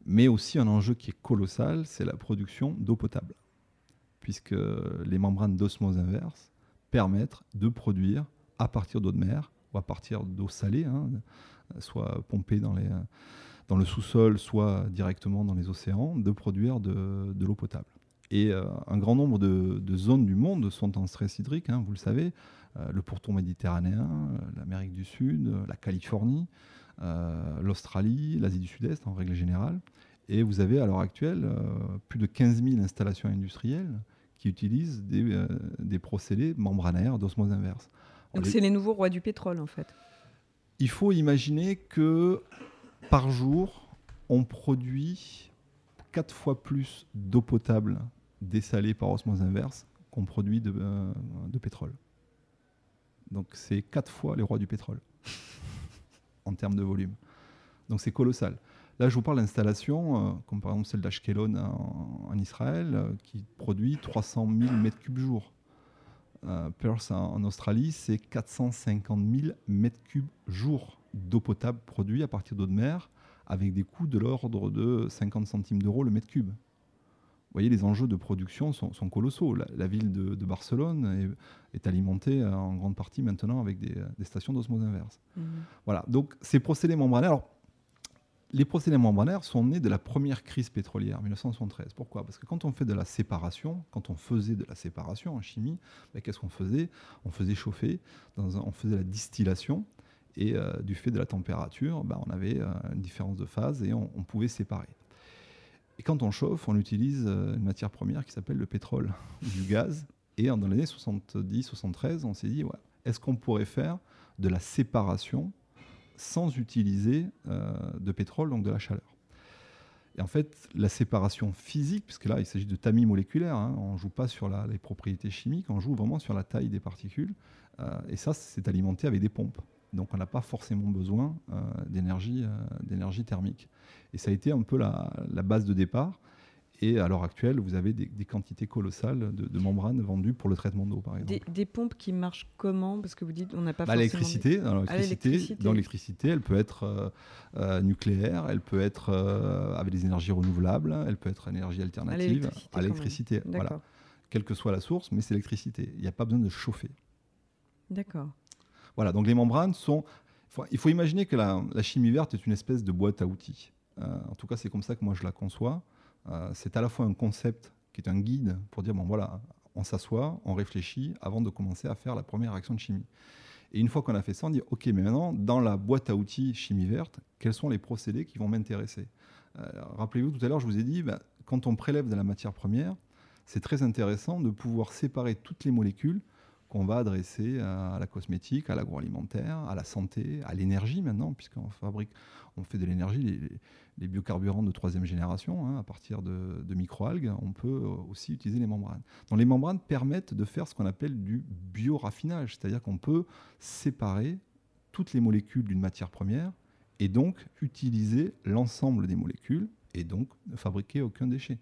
Speaker 3: mais aussi un enjeu qui est colossal, c'est la production d'eau potable, puisque les membranes d'osmose inverse permettent de produire à partir d'eau de mer à partir d'eau salée, hein, soit pompée dans, les, dans le sous-sol, soit directement dans les océans, de produire de, l'eau potable. Et euh, un grand nombre de, zones du monde sont en stress hydrique, hein, vous le savez, le pourtour méditerranéen, l'Amérique du Sud, la Californie, euh, l'Australie, l'Asie du Sud-Est en règle générale. Et vous avez à l'heure actuelle plus de 15 000 installations industrielles qui utilisent des, des procédés membranaires d'osmose inverse.
Speaker 2: Donc c'est les nouveaux rois du pétrole en fait.
Speaker 3: Il faut imaginer que par jour, on produit quatre fois plus d'eau potable dessalée par osmose inverse qu'on produit de, euh, de, pétrole. Donc c'est quatre fois les rois du pétrole en termes de volume. Donc c'est colossal. Là, je vous parle d'installations, euh, comme par exemple celle d'Ashkelon en, Israël, euh, qui produit 300 000 m3 jour. Euh, Perth en, Australie, c'est 450 000 mètres cubes jour d'eau potable produite à partir d'eau de mer, avec des coûts de l'ordre de 50 centimes d'euros le mètre cube. Vous voyez, les enjeux de production sont, colossaux. La, ville de, Barcelone est, alimentée en grande partie maintenant avec des, stations d'osmose inverse. Mmh. Voilà, donc ces procédés membranaires, les procédés membranaires sont nés de la première crise pétrolière, 1973. Pourquoi? Parce que quand on fait de la séparation, quand on faisait de la séparation en chimie, ben, qu'est-ce qu'on faisait? On faisait chauffer, on faisait la distillation, et euh, du fait de la température, ben, on avait euh, une différence de phase et on, pouvait séparer. Et quand on chauffe, on utilise euh, une matière première qui s'appelle le pétrole, du gaz. Et dans l'année 70-73, on s'est dit, est-ce qu'on pourrait faire de la séparation sans utiliser euh, de pétrole, donc de la chaleur? Et en fait, la séparation physique, puisque là, il s'agit de tamis moléculaire, hein, on ne joue pas sur les propriétés chimiques, on joue vraiment sur la taille des particules. Euh, et ça, c'est alimenté avec des pompes. Donc, on n'a pas forcément besoin euh, d'énergie thermique. Et ça a été un peu la base de départ. Et à l'heure actuelle, vous avez des, quantités colossales de, membranes vendues pour le traitement d'eau, par exemple.
Speaker 2: Des, pompes qui marchent comment? Parce que vous dites on n'a pas
Speaker 3: bah, L'électricité, ah, dans l'électricité, elle peut être euh, euh, nucléaire, elle peut être euh, avec des énergies renouvelables, elle peut être énergie alternative à l'électricité. Voilà. Quelle que soit la source, mais c'est l'électricité. Il n'y a pas besoin de chauffer.
Speaker 2: D'accord.
Speaker 3: Voilà, donc les membranes sont... Il faut imaginer que la, chimie verte est une espèce de boîte à outils. en tout cas, c'est comme ça que moi je la conçois. c'est à la fois un concept qui est un guide pour dire, bon voilà, on s'assoit, on réfléchit avant de commencer à faire la première réaction de chimie. Et une fois qu'on a fait ça, on dit OK, mais maintenant, dans la boîte à outils chimie verte, quels sont les procédés qui vont m'intéresser? Euh, Rappelez-vous, tout à l'heure, je vous ai dit, ben, quand on prélève de la matière première, c'est très intéressant de pouvoir séparer toutes les molécules qu'on va adresser à la cosmétique, à l'agroalimentaire, à la santé, à l'énergie maintenant, puisqu'on fabrique, on fait de l'énergie, les, biocarburants de troisième génération, hein, à partir de, microalgues, on peut aussi utiliser les membranes. Donc les membranes permettent de faire ce qu'on appelle du bioraffinage, c'est-à-dire qu'on peut séparer toutes les molécules d'une matière première et donc utiliser l'ensemble des molécules et donc ne fabriquer aucun déchet.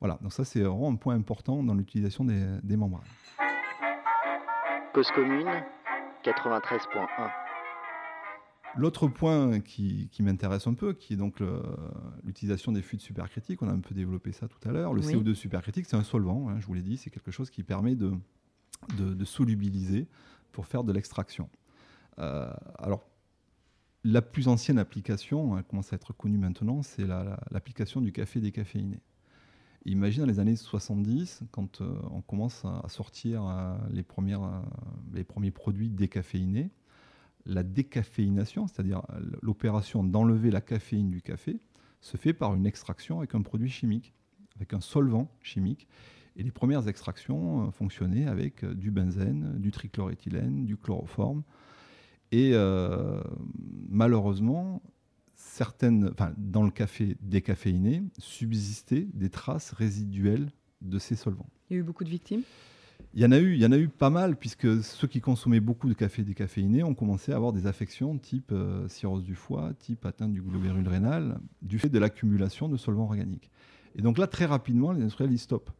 Speaker 3: Voilà, donc ça c'est vraiment un point important dans l'utilisation des membranes.
Speaker 1: Cause commune 93.1.
Speaker 3: L'autre point qui, m'intéresse un peu, qui est donc l'utilisation des fluides supercritiques, on a un peu développé ça tout à l'heure. Le CO2 supercritique, c'est un solvant, hein, je vous l'ai dit, c'est quelque chose qui permet de, de, solubiliser pour faire de l'extraction. Euh, alors, la plus ancienne application, elle commence à être connue maintenant, c'est l'application du café décaféiné. Imagine dans les années 70, quand euh, on commence à, sortir euh, les, euh, les premiers produits décaféinés, la décaféination, c'est-à-dire l'opération d'enlever la caféine du café, se fait par une extraction avec un produit chimique, avec un solvant chimique. Et les premières extractions fonctionnaient avec du benzène, du trichloréthylène, du chloroforme. Et malheureusement, certaines, dans le café décaféiné, subsistaient des traces résiduelles de ces solvants.
Speaker 2: Il y a eu beaucoup de victimes?
Speaker 3: Il y, en a eu, il y en a eu pas mal, puisque ceux qui consommaient beaucoup de café décaféiné ont commencé à avoir des affections type euh, cirrhose du foie, type atteinte du globérule rénal, du fait de l'accumulation de solvants organiques. Et donc là, très rapidement, les industriels disent stop.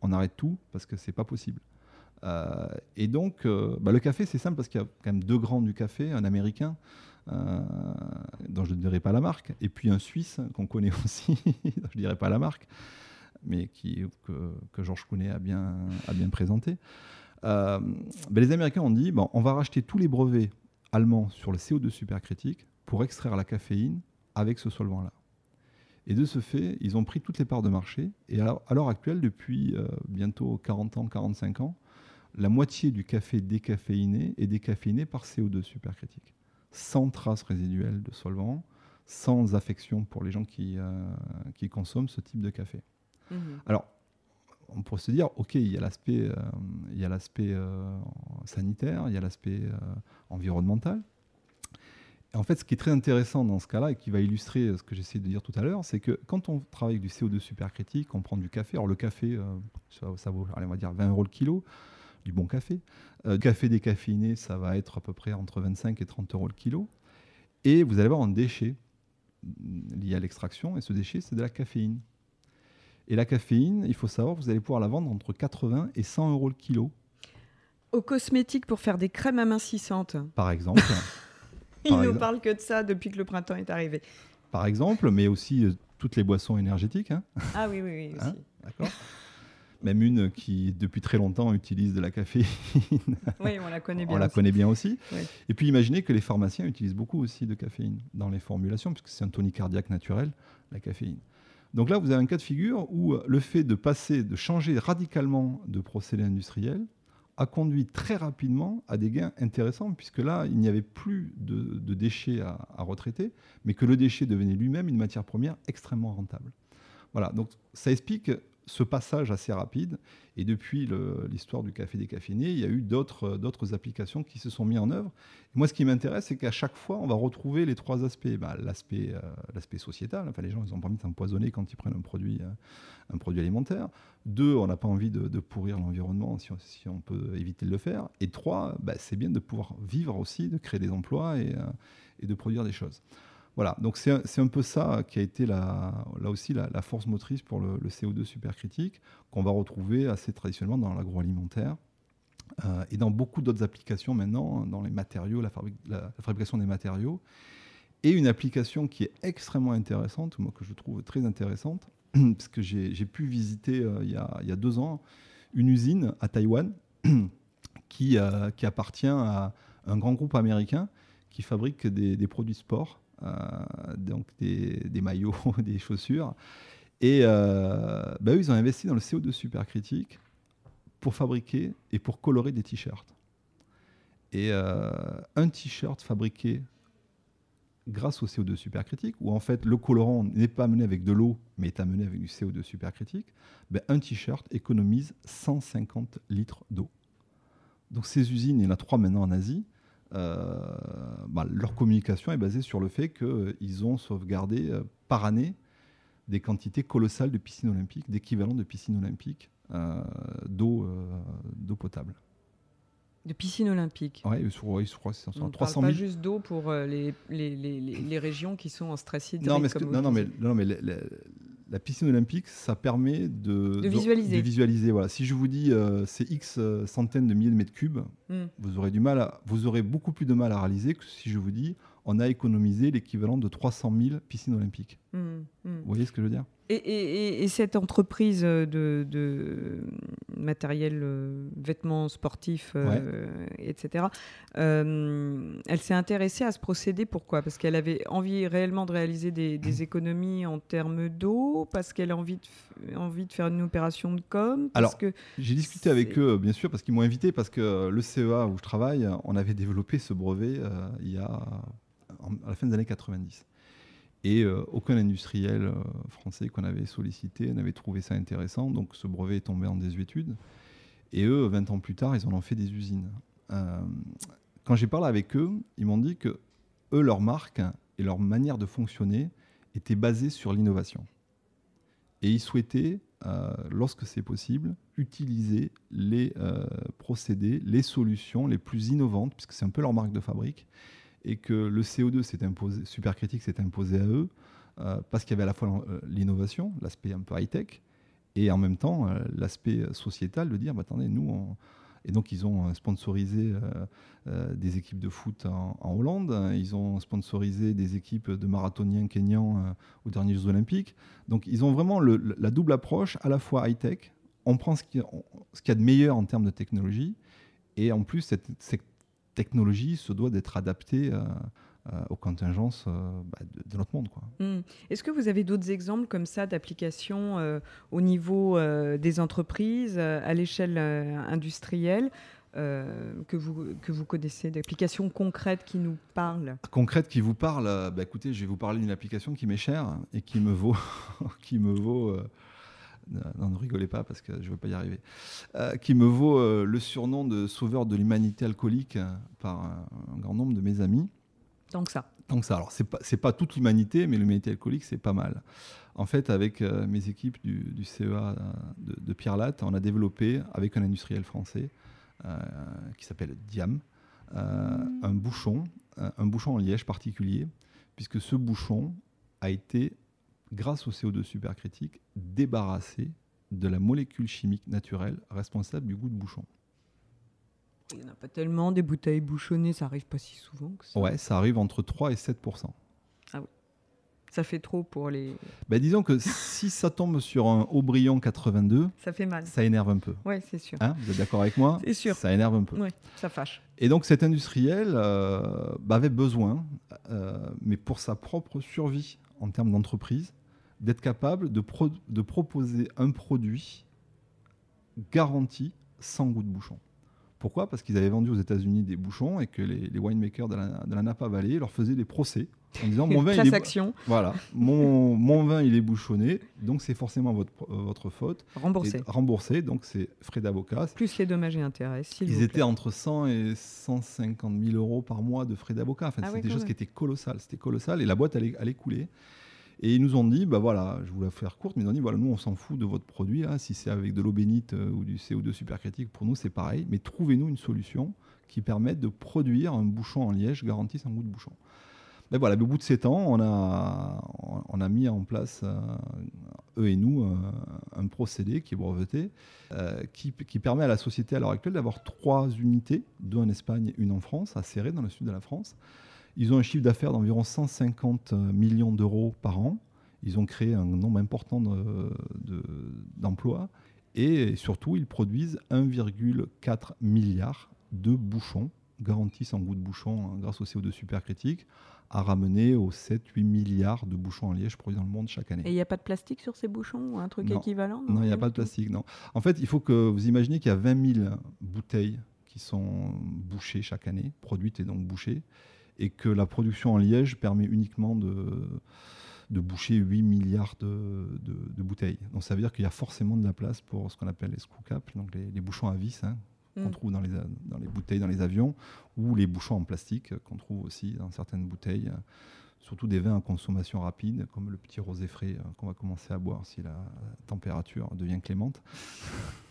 Speaker 3: On arrête tout parce que c'est pas possible. Euh, et donc, euh, bah, le café, c'est simple parce qu'il y a quand même deux grands du café, un américain, euh, dont je ne dirai pas la marque, et puis un Suisse qu'on connaît aussi, je ne dirai pas la marque, mais qui, que, que Georges Counet a bien, a bien présenté. Ben, les Américains ont dit bon, on va racheter tous les brevets allemands sur le CO2 supercritique pour extraire la caféine avec ce solvant-là. Et de ce fait, ils ont pris toutes les parts de marché. Et à l'heure actuelle, depuis bientôt 40 ans, 45 ans, la moitié du café décaféiné est décaféiné par CO2 supercritique, sans traces résiduelles de solvant, sans affection pour les gens qui, euh, qui consomment ce type de café. Mhm. Alors, on pourrait se dire, OK, il y a l'aspect, euh, il y a l'aspect euh, sanitaire, il y a l'aspect environnemental. en fait, ce qui est très intéressant dans ce cas-là et qui va illustrer ce que j'essaie de dire tout à l'heure, c'est que quand on travaille avec du CO2 supercritique, on prend du café. Alors le café, ça, vaut, allez, on va dire 20 euros le kilo du bon café. Euh, café décaféiné, ça va être à peu près entre 25 et 30 euros le kilo. Et vous allez avoir un déchet lié à l'extraction, et ce déchet, c'est de la caféine. Et la caféine, il faut savoir, vous allez pouvoir la vendre entre 80 et 100 euros le kilo.
Speaker 2: Aux cosmétiques pour faire des crèmes amincissantes.
Speaker 3: Par exemple.
Speaker 2: il ne nous parle que de ça depuis que le printemps est arrivé.
Speaker 3: Par exemple, mais aussi euh, toutes les boissons énergétiques. Hein.
Speaker 2: Ah oui, oui, oui. Hein.
Speaker 3: D'accord même une qui depuis très longtemps utilise de la caféine.
Speaker 2: Oui, on la connaît bien.
Speaker 3: on la connaît bien aussi. Et puis imaginez que les pharmaciens utilisent beaucoup aussi de caféine dans les formulations, puisque c'est un tonique cardiaque naturel, la caféine. Donc là, vous avez un cas de figure où le fait de passer, de changer radicalement de procédé industriel a conduit très rapidement à des gains intéressants, puisque là, il n'y avait plus de, déchets à, à, retraiter, mais que le déchet devenait lui-même une matière première extrêmement rentable. Voilà, donc ça explique ce passage assez rapide. Et depuis l'histoire du café décaféiné, il y a eu d'autres applications qui se sont mises en œuvre. moi, ce qui m'intéresse, c'est qu'à chaque fois, on va retrouver les trois aspects. Bah, L'aspect euh, sociétal, enfin, les gens, ils ont pas envie de s'empoisonner quand ils prennent un produit, euh, alimentaire. Deux, on n'a pas envie de, pourrir l'environnement si, on peut éviter de le faire. Et trois, bah, c'est bien de pouvoir vivre aussi, de créer des emplois et, euh, et de produire des choses. Voilà, donc c'est un, peu ça qui a été là aussi la, force motrice pour le, CO2 supercritique, qu'on va retrouver assez traditionnellement dans l'agroalimentaire euh, et dans beaucoup d'autres applications maintenant, dans les matériaux, la, fabrication des matériaux. Et une application qui est extrêmement intéressante, moi que je trouve très intéressante, parce que j'ai pu visiter euh, il, y a, deux ans une usine à Taïwan qui, euh, qui appartient à un grand groupe américain qui fabrique des, des produits sport donc des, maillots, des chaussures. Et euh, bah, eux, ils ont investi dans le CO2 supercritique pour fabriquer et pour colorer des t-shirts. Et euh, un t-shirt fabriqué grâce au CO2 supercritique, où en fait le colorant n'est pas amené avec de l'eau, mais est amené avec du CO2 supercritique, ben, un t-shirt économise 150 litres d'eau. Donc ces usines, il y en a trois maintenant en Asie, euh, bah, leur communication est basée sur le fait qu'ils ont sauvegardé euh, par année des quantités colossales de piscines olympiques, d'équivalent de piscines olympiques euh, d'eau potable.
Speaker 2: De piscine olympique.
Speaker 3: Oui, je crois que c'est
Speaker 2: 300 000. pas juste d'eau pour euh, les, les, les, les, régions qui sont en stress hydrique.
Speaker 3: Non, mais, non, non, mais, non, mais la piscine olympique, ça permet de,
Speaker 2: de visualiser.
Speaker 3: De, visualiser voilà. Si je vous dis euh, c'est X euh, centaines de milliers de mètres cubes, hmm. vous, aurez du mal à, vous aurez beaucoup plus de mal à réaliser que si je vous dis on a économisé l'équivalent de 300 000 piscines olympiques. Hmm, hmm. Vous voyez ce que je veux dire?
Speaker 2: Et, cette entreprise de, matériel, euh, vêtements sportifs, euh, etc., euh, elle s'est intéressée à ce procédé. Pourquoi? Parce qu'elle avait envie réellement de réaliser des, économies en termes d'eau, parce qu'elle a envie de, envie de faire une opération de com.
Speaker 3: Alors, j'ai discuté avec eux, bien sûr, parce qu'ils m'ont invité, parce que le CEA où je travaille, on avait développé ce brevet il y a à la fin des années 90. Et euh, aucun industriel euh, français qu'on avait sollicité n'avait trouvé ça intéressant. Donc ce brevet est tombé en désuétude. Et eux, 20 ans plus tard, ils en ont fait des usines. Euh, quand j'ai parlé avec eux, ils m'ont dit que eux, leur marque et leur manière de fonctionner étaient basées sur l'innovation. Et ils souhaitaient, lorsque c'est possible, utiliser les procédés, les solutions les plus innovantes, puisque c'est un peu leur marque de fabrique, et que le CO2 s'est imposé, supercritique s'est imposé à eux, euh, parce qu'il y avait à la fois euh, l'innovation, l'aspect un peu high-tech, et en même temps euh, l'aspect sociétal de dire, bah, attendez, nous, et donc ils ont sponsorisé des équipes de foot en, Hollande, ils ont sponsorisé des équipes de marathoniens kenyans aux derniers Jeux olympiques. Donc ils ont vraiment la double approche, à la fois high-tech, on prend ce qu'il y, a de meilleur en termes de technologie, et en plus cette, cette technologie se doit d'être adaptée euh, euh, aux contingences euh, bah, de, notre monde.
Speaker 2: Hmm. Est-ce que vous avez d'autres exemples comme ça d'applications au niveau des entreprises, à l'échelle industrielle que, vous, que vous connaissez, d'applications concrètes qui nous parlent?
Speaker 3: Concrètes qui vous parlent bah, Écoutez, je vais vous parler d'une application qui m'est chère et qui me vaut, qui me vaut non, ne rigolez pas parce que je ne veux pas y arriver, euh, qui me vaut euh, le surnom de sauveur de l'humanité alcoolique euh, par un, grand nombre de mes amis.
Speaker 2: Donc ça.
Speaker 3: Donc ça. Alors, ce n'est pas, pas, toute l'humanité, mais l'humanité alcoolique, c'est pas mal. En fait, avec mes équipes du, CEA de, Pierre Latte, on a développé, avec un industriel français qui s'appelle Diam, un bouchon, un bouchon en liège particulier, puisque ce bouchon a été grâce au CO2 supercritique, débarrassé de la molécule chimique naturelle responsable du goût de bouchon.
Speaker 2: Il n'y en a pas tellement, des bouteilles bouchonnées, ça arrive pas si souvent que ça.
Speaker 3: Ouais, ça arrive entre 3 et 7
Speaker 2: Ah oui. Ça fait trop pour les.
Speaker 3: Ben, disons que si ça tombe sur un Aubryon 82,
Speaker 2: ça fait mal.
Speaker 3: Ça énerve un peu.
Speaker 2: Oui, c'est sûr.
Speaker 3: Hein, vous êtes d'accord avec moi?
Speaker 2: C'est sûr.
Speaker 3: Ça énerve un peu.
Speaker 2: Oui, ça fâche.
Speaker 3: Et donc cet industriel euh, bah, avait besoin, euh, mais pour sa propre survie en termes d'entreprise, d'être capable de, proposer un produit garanti sans goût de bouchon. Pourquoi? Parce qu'ils avaient vendu aux États-Unis des bouchons et que les, winemakers de la, Napa Valley leur faisaient des procès en disant mon vin, il est, voilà, mon, mon, vin il est bouchonné, donc c'est forcément votre, votre faute.
Speaker 2: Remboursé.
Speaker 3: remboursé, donc c'est frais d'avocat.
Speaker 2: Plus les dommages et intérêts.
Speaker 3: Ils étaient entre 100 et 150 000 euros par mois de frais d'avocat. Enfin, ah c'était des choses qui étaient colossales. C'était colossal et la boîte allait, allait couler. Et ils nous ont dit, bah voilà, je voulais faire courte, mais ils ont dit, voilà, nous on s'en fout de votre produit, hein. si c'est avec de l'eau bénite euh, ou du CO2 supercritique, pour nous c'est pareil, mais trouvez-nous une solution qui permette de produire un bouchon en liège garanti sans goût de bouchon. Mais voilà, au bout de sept ans, on a, on a mis en place, euh, eux et nous, euh, un procédé qui est breveté, qui, permet à la société à l'heure actuelle d'avoir trois unités, deux en Espagne, une en France, à Serré, dans le sud de la France, ils ont un chiffre d'affaires d'environ 150 millions d'euros par an. Ils ont créé un nombre important d'emplois. et surtout, ils produisent 1,4 milliard de bouchons garantie sans goût de bouchon hein, grâce au CO2 supercritique, à ramener aux 7-8 milliards de bouchons en liège produits dans le monde chaque année.
Speaker 2: Et il n'y a pas de plastique sur ces bouchons ou un truc
Speaker 3: Non.
Speaker 2: équivalent
Speaker 3: Non, il n'y a pas de plastique, non. En fait, il faut que vous imaginez qu'il y a 20 000 bouteilles qui sont bouchées chaque année, produites et donc bouchées, et que la production en liège permet uniquement de, de boucher 8 milliards de, de- de bouteilles. Donc ça veut dire qu'il y a forcément de la place pour ce qu'on appelle les screw caps, donc les, les bouchons à vis hein, qu'on
Speaker 2: Mm.
Speaker 3: trouve dans les, dans les bouteilles, dans les avions, ou les bouchons en plastique qu'on trouve aussi dans certaines bouteilles, surtout des vins à consommation rapide, comme le petit rosé frais euh, qu'on va commencer à boire si la température devient clémente.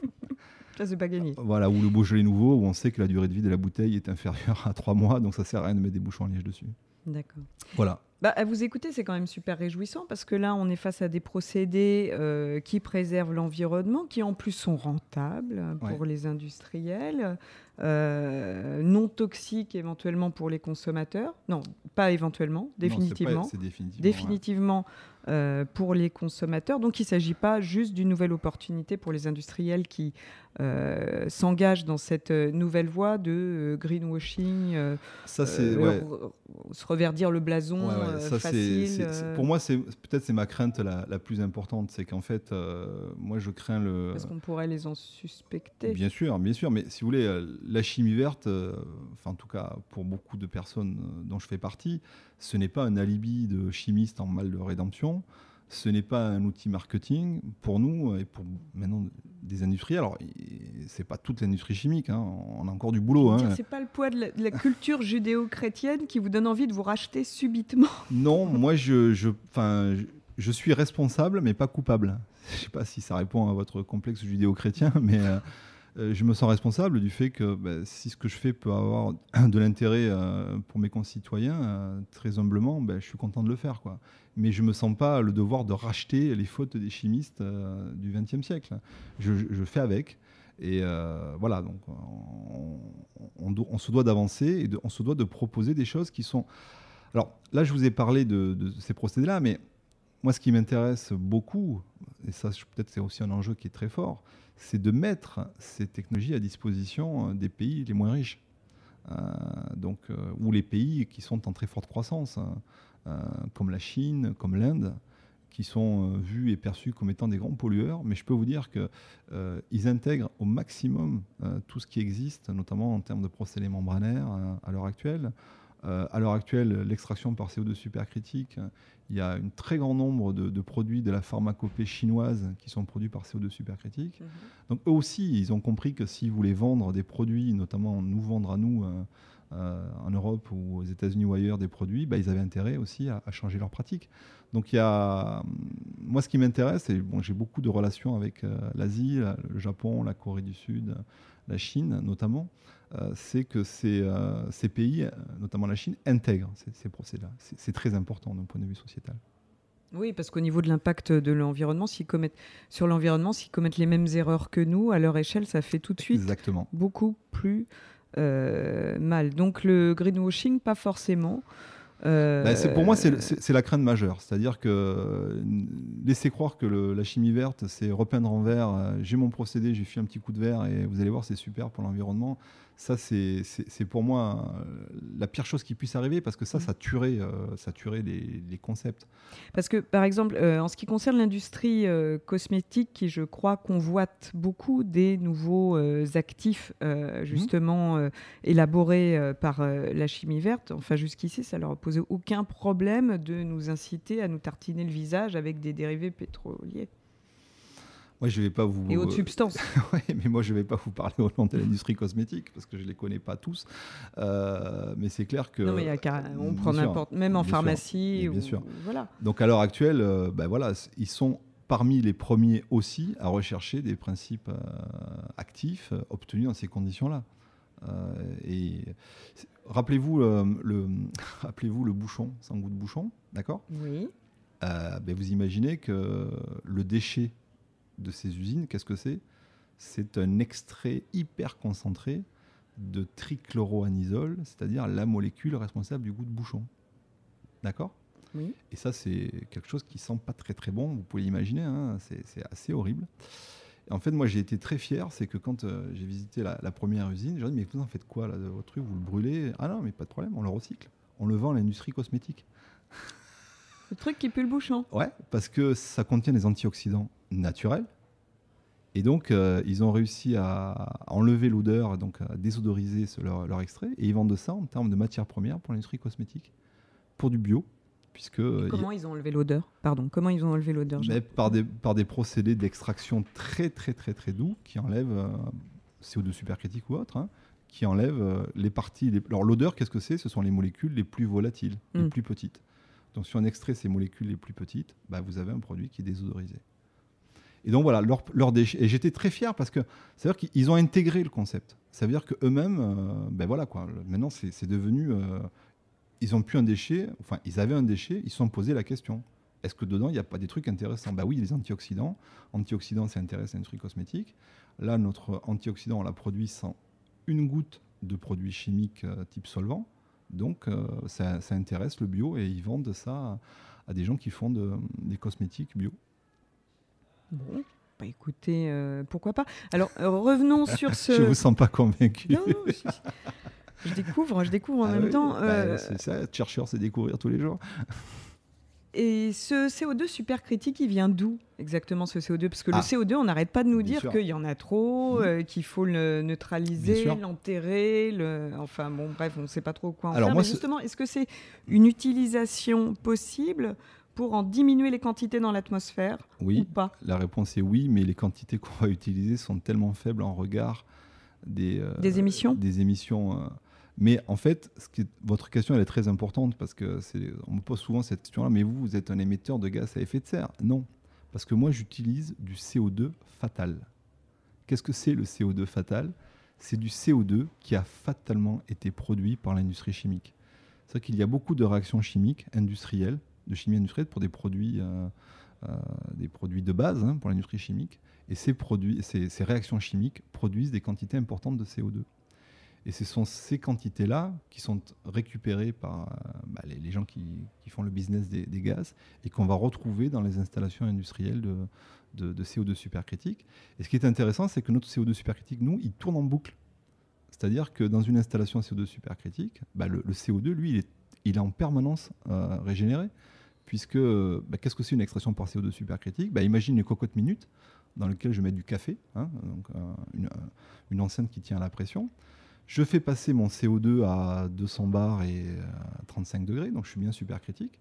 Speaker 2: Ça, c'est pas gagné.
Speaker 3: Voilà, ou le Beaujolais nouveau, où on sait que la durée de vie de la bouteille est inférieure à 3 mois, donc ça sert à rien de mettre des bouchons en liège dessus.
Speaker 2: D'accord.
Speaker 3: Voilà.
Speaker 2: Bah, à vous écouter, c'est quand même super réjouissant parce que là, on est face à des procédés euh, qui préservent l'environnement, qui en plus sont rentables euh, pour les industriels, euh, non toxiques éventuellement pour les consommateurs. Non, pas éventuellement,
Speaker 3: Non, c'est pas-
Speaker 2: définitivement.
Speaker 3: C'est définitivement.
Speaker 2: définitivement euh, pour les consommateurs. Donc il ne s'agit pas juste d'une nouvelle opportunité pour les industriels qui euh, s'engagent dans cette euh, nouvelle voie de greenwashing.
Speaker 3: Ça, c'est. ouais.
Speaker 2: re- se reverdir le blason
Speaker 3: Ouais, ça, pour moi, c'est peut-être c'est ma crainte la, la plus importante, c'est qu'en fait, moi, je crains le.
Speaker 2: parce qu'on pourrait les en suspecter.
Speaker 3: Bien sûr, bien sûr, mais si vous voulez, la chimie verte, enfin en tout cas pour beaucoup de personnes dont je fais partie, ce n'est pas un alibi de chimiste en mal de rédemption, ce n'est pas un outil marketing pour nous et pour maintenant des industriels. Alors, c'est pas toute l'industrie chimique, hein, on a encore du boulot. hein.
Speaker 2: C'est pas le poids de la, de la culture judéo-chrétienne qui vous donne envie de vous racheter subitement.
Speaker 3: Non, moi je, je, je, je suis responsable, mais pas coupable. Je sais pas si ça répond à votre complexe judéo-chrétien, mais euh, je me sens responsable du fait que bah, si ce que je fais peut avoir de l'intérêt euh, pour mes concitoyens, euh, très humblement, bah, je suis content de le faire. Mais je me sens pas le devoir de racheter les fautes des chimistes euh, du XXe siècle. Je, fais avec. Et euh, voilà, donc on, se doit d'avancer et on se doit de proposer des choses qui sont alors là, je vous ai parlé de, ces procédés-là, mais moi, ce qui m'intéresse beaucoup, et ça, peut-être c'est aussi un enjeu qui est très fort, c'est de mettre ces technologies à disposition euh, des pays les moins riches, Euh, donc, euh, ou les pays qui sont en très forte croissance, hein, comme la Chine, comme l'Inde, qui sont vus et perçus comme étant des grands pollueurs. Mais je peux vous dire qu'ils intègrent au maximum tout ce qui existe, notamment en termes de procédés membranaires à l'heure actuelle. Euh, à l'heure actuelle, l'extraction par CO2 supercritique, euh, il y a un très grand nombre de, de produits de la pharmacopée chinoise qui sont produits par CO2 supercritique. Donc eux aussi, ils ont compris que s'ils voulaient vendre des produits, notamment nous vendre à nous euh, euh, en Europe ou aux États-Unis ou ailleurs des produits, bah, ils avaient intérêt aussi à, à changer leurs pratiques. Donc il y a, hum, moi ce qui m'intéresse, et bon, j'ai beaucoup de relations avec l'Asie, la- le Japon, la Corée du Sud, la Chine notamment, c'est que ces, euh, ces pays, euh, notamment la Chine, intègrent ces, ces procédés-là. C'est c'est très important d'un point de vue sociétal.
Speaker 2: Oui, parce qu'au niveau de l'impact de l'environnement, s'ils commettent sur l'environnement, s'ils commettent les mêmes erreurs que nous, à leur échelle, ça fait tout de suite
Speaker 3: Exactement.
Speaker 2: beaucoup plus euh, mal. Donc le greenwashing, pas forcément. Euh,
Speaker 3: Bah, pour moi, c'est la crainte majeure. C'est-à-dire que euh, laisser croire que le- la chimie verte, c'est repeindre en vert, j'ai mon procédé, j'ai fait un petit coup de verre et vous allez voir, c'est super pour l'environnement. Ça, c'est pour moi euh, la pire chose qui puisse arriver parce que ça, ça tuerait, ça tuerait les, les concepts.
Speaker 2: Parce que, par exemple, euh, en ce qui concerne l'industrie euh, cosmétique, qui, je crois, convoite beaucoup des nouveaux euh, actifs, euh, justement, élaborés par la chimie verte, enfin, jusqu'ici, ça leur a posé aucun problème de nous inciter à nous tartiner le visage avec des dérivés pétroliers
Speaker 3: Moi, je vais pas vous.
Speaker 2: et autres substances.
Speaker 3: Ouais, mais moi, je ne vais pas vous parler au nom de l'industrie cosmétique parce que je ne les connais pas tous. Euh, mais c'est clair que.
Speaker 2: non, mais il y a carré- on
Speaker 3: Bien
Speaker 2: prend n'importe, même en
Speaker 3: bien sûr,
Speaker 2: pharmacie.
Speaker 3: bien sûr.
Speaker 2: Voilà.
Speaker 3: Donc à l'heure actuelle, euh, ben voilà, ils sont parmi les premiers aussi à rechercher des principes euh, actifs euh, obtenus dans ces conditions-là. Euh, et c'est- rappelez-vous euh, le, rappelez-vous le bouchon, sans goût de bouchon, d'accord?
Speaker 2: Oui.
Speaker 3: Euh, ben Vous imaginez que le déchet de ces usines, qu'est-ce que c'est? C'est un extrait hyper concentré de trichloroanisole, c'est-à-dire la molécule responsable du goût de bouchon. D'accord?
Speaker 2: Oui.
Speaker 3: et ça, c'est quelque chose qui sent pas très très bon, vous pouvez l'imaginer, hein, c'est c'est assez horrible. Et en fait, moi, j'ai été très fier, c'est que quand euh, j'ai visité la, la première usine, j'ai dit, mais vous en faites quoi là, de votre truc Vous le brûlez? Ah non, mais pas de problème, on le recycle. On le vend à l'industrie cosmétique.
Speaker 2: Le truc qui pue le bouchon.
Speaker 3: Ouais, parce que ça contient des antioxydants naturels. Et donc, euh, ils ont réussi à enlever l'odeur, donc à désodoriser ce- leur, leur extrait, et ils vendent ça en termes de matières premières pour l'industrie cosmétique, pour du bio, puisque euh,
Speaker 2: Comment ils ont enlevé l'odeur? Pardon, comment ils ont enlevé l'odeur
Speaker 3: mais par des, par des procédés d'extraction très très très très doux qui enlèvent euh, CO2 supercritique ou autre, hein, qui enlèvent euh, les parties. les- Alors l'odeur, qu'est-ce que c'est? Ce sont les molécules les plus volatiles, les
Speaker 2: Mm.
Speaker 3: plus petites. Donc si on extrait ces molécules les plus petites, bah, vous avez un produit qui est désodorisé. Et donc voilà, leur, leur déchet. Et j'étais très fier parce que c'est à dire qu'ils ont intégré le concept. Ça veut dire qu'eux-mêmes, euh, ben voilà quoi. Maintenant, c'est c'est devenu. euh, ils ont plus un déchet. Enfin, ils avaient un déchet. Ils se sont posé la question. Est-ce que dedans, il n'y a pas des trucs intéressants? Bah oui, les antioxydants. Antioxydants, ça intéresse l'industrie cosmétique. Là, notre antioxydant, on l'a produit sans une goutte de produits chimiques euh, type solvant. Donc, euh, ça, ça intéresse le bio et ils vendent ça à, à des gens qui font de- des cosmétiques bio.
Speaker 2: Bon, bah écoutez, euh, pourquoi pas? Alors euh, revenons sur ce.
Speaker 3: Je ne vous sens pas convaincu.
Speaker 2: Non, non, si, si. Je découvre, je découvre en
Speaker 3: Ah
Speaker 2: même
Speaker 3: oui,
Speaker 2: temps.
Speaker 3: bah,
Speaker 2: euh,
Speaker 3: c'est ça, être chercheur, c'est découvrir tous les jours.
Speaker 2: et ce CO2 supercritique, il vient d'où exactement ce CO2 Parce que
Speaker 3: Ah.
Speaker 2: le CO2, on n'arrête pas de nous dire qu'il y en a trop,
Speaker 3: Mhm.
Speaker 2: euh, qu'il faut le neutraliser, l'enterrer. Le... Enfin bon, bref, on ne sait pas trop quoi en
Speaker 3: Alors
Speaker 2: faire.
Speaker 3: moi,
Speaker 2: Mais justement, est-ce que c'est une utilisation possible pour en diminuer les quantités dans l'atmosphère ou
Speaker 3: Oui,
Speaker 2: pas?
Speaker 3: la réponse est oui, mais les quantités qu'on va utiliser sont tellement faibles en regard des, euh,
Speaker 2: Des émissions?
Speaker 3: des émissions. euh. Mais en fait, votre question elle est très importante parce que on me pose souvent cette question-là. Mais vous, vous êtes un émetteur de gaz à effet de serre Non, parce que moi, j'utilise du CO2 fatal. Qu'est-ce que c'est le CO2 fatal? C'est du CO2 qui a fatalement été produit par l'industrie chimique. C'est-à-dire qu'il y a beaucoup de réactions chimiques industrielles, de chimie industrielle pour des produits, euh, euh, des produits de base hein, pour l'industrie chimique. Et ces réactions chimiques produisent des quantités importantes de CO2. Et ce sont ces quantités-là qui sont récupérées par euh, bah, les, gens qui, font le business des, gaz et qu'on va retrouver dans les installations industrielles de, de- de CO2 supercritique. Et ce qui est intéressant, c'est que notre CO2 supercritique, nous, il tourne en boucle. C'est-à-dire que dans une installation CO2 supercritique, bah, le, le CO2, lui, il est, il est en permanence euh, régénéré. Puisque, bah, qu'est-ce que c'est une extraction par CO2 supercritique? Imagine une cocotte minute dans laquelle je mets du café, hein, donc, euh, une, une enceinte qui tient à la pression. Je fais passer mon CO2 à 200 bars et euh, 35 degrés, donc je suis bien supercritique.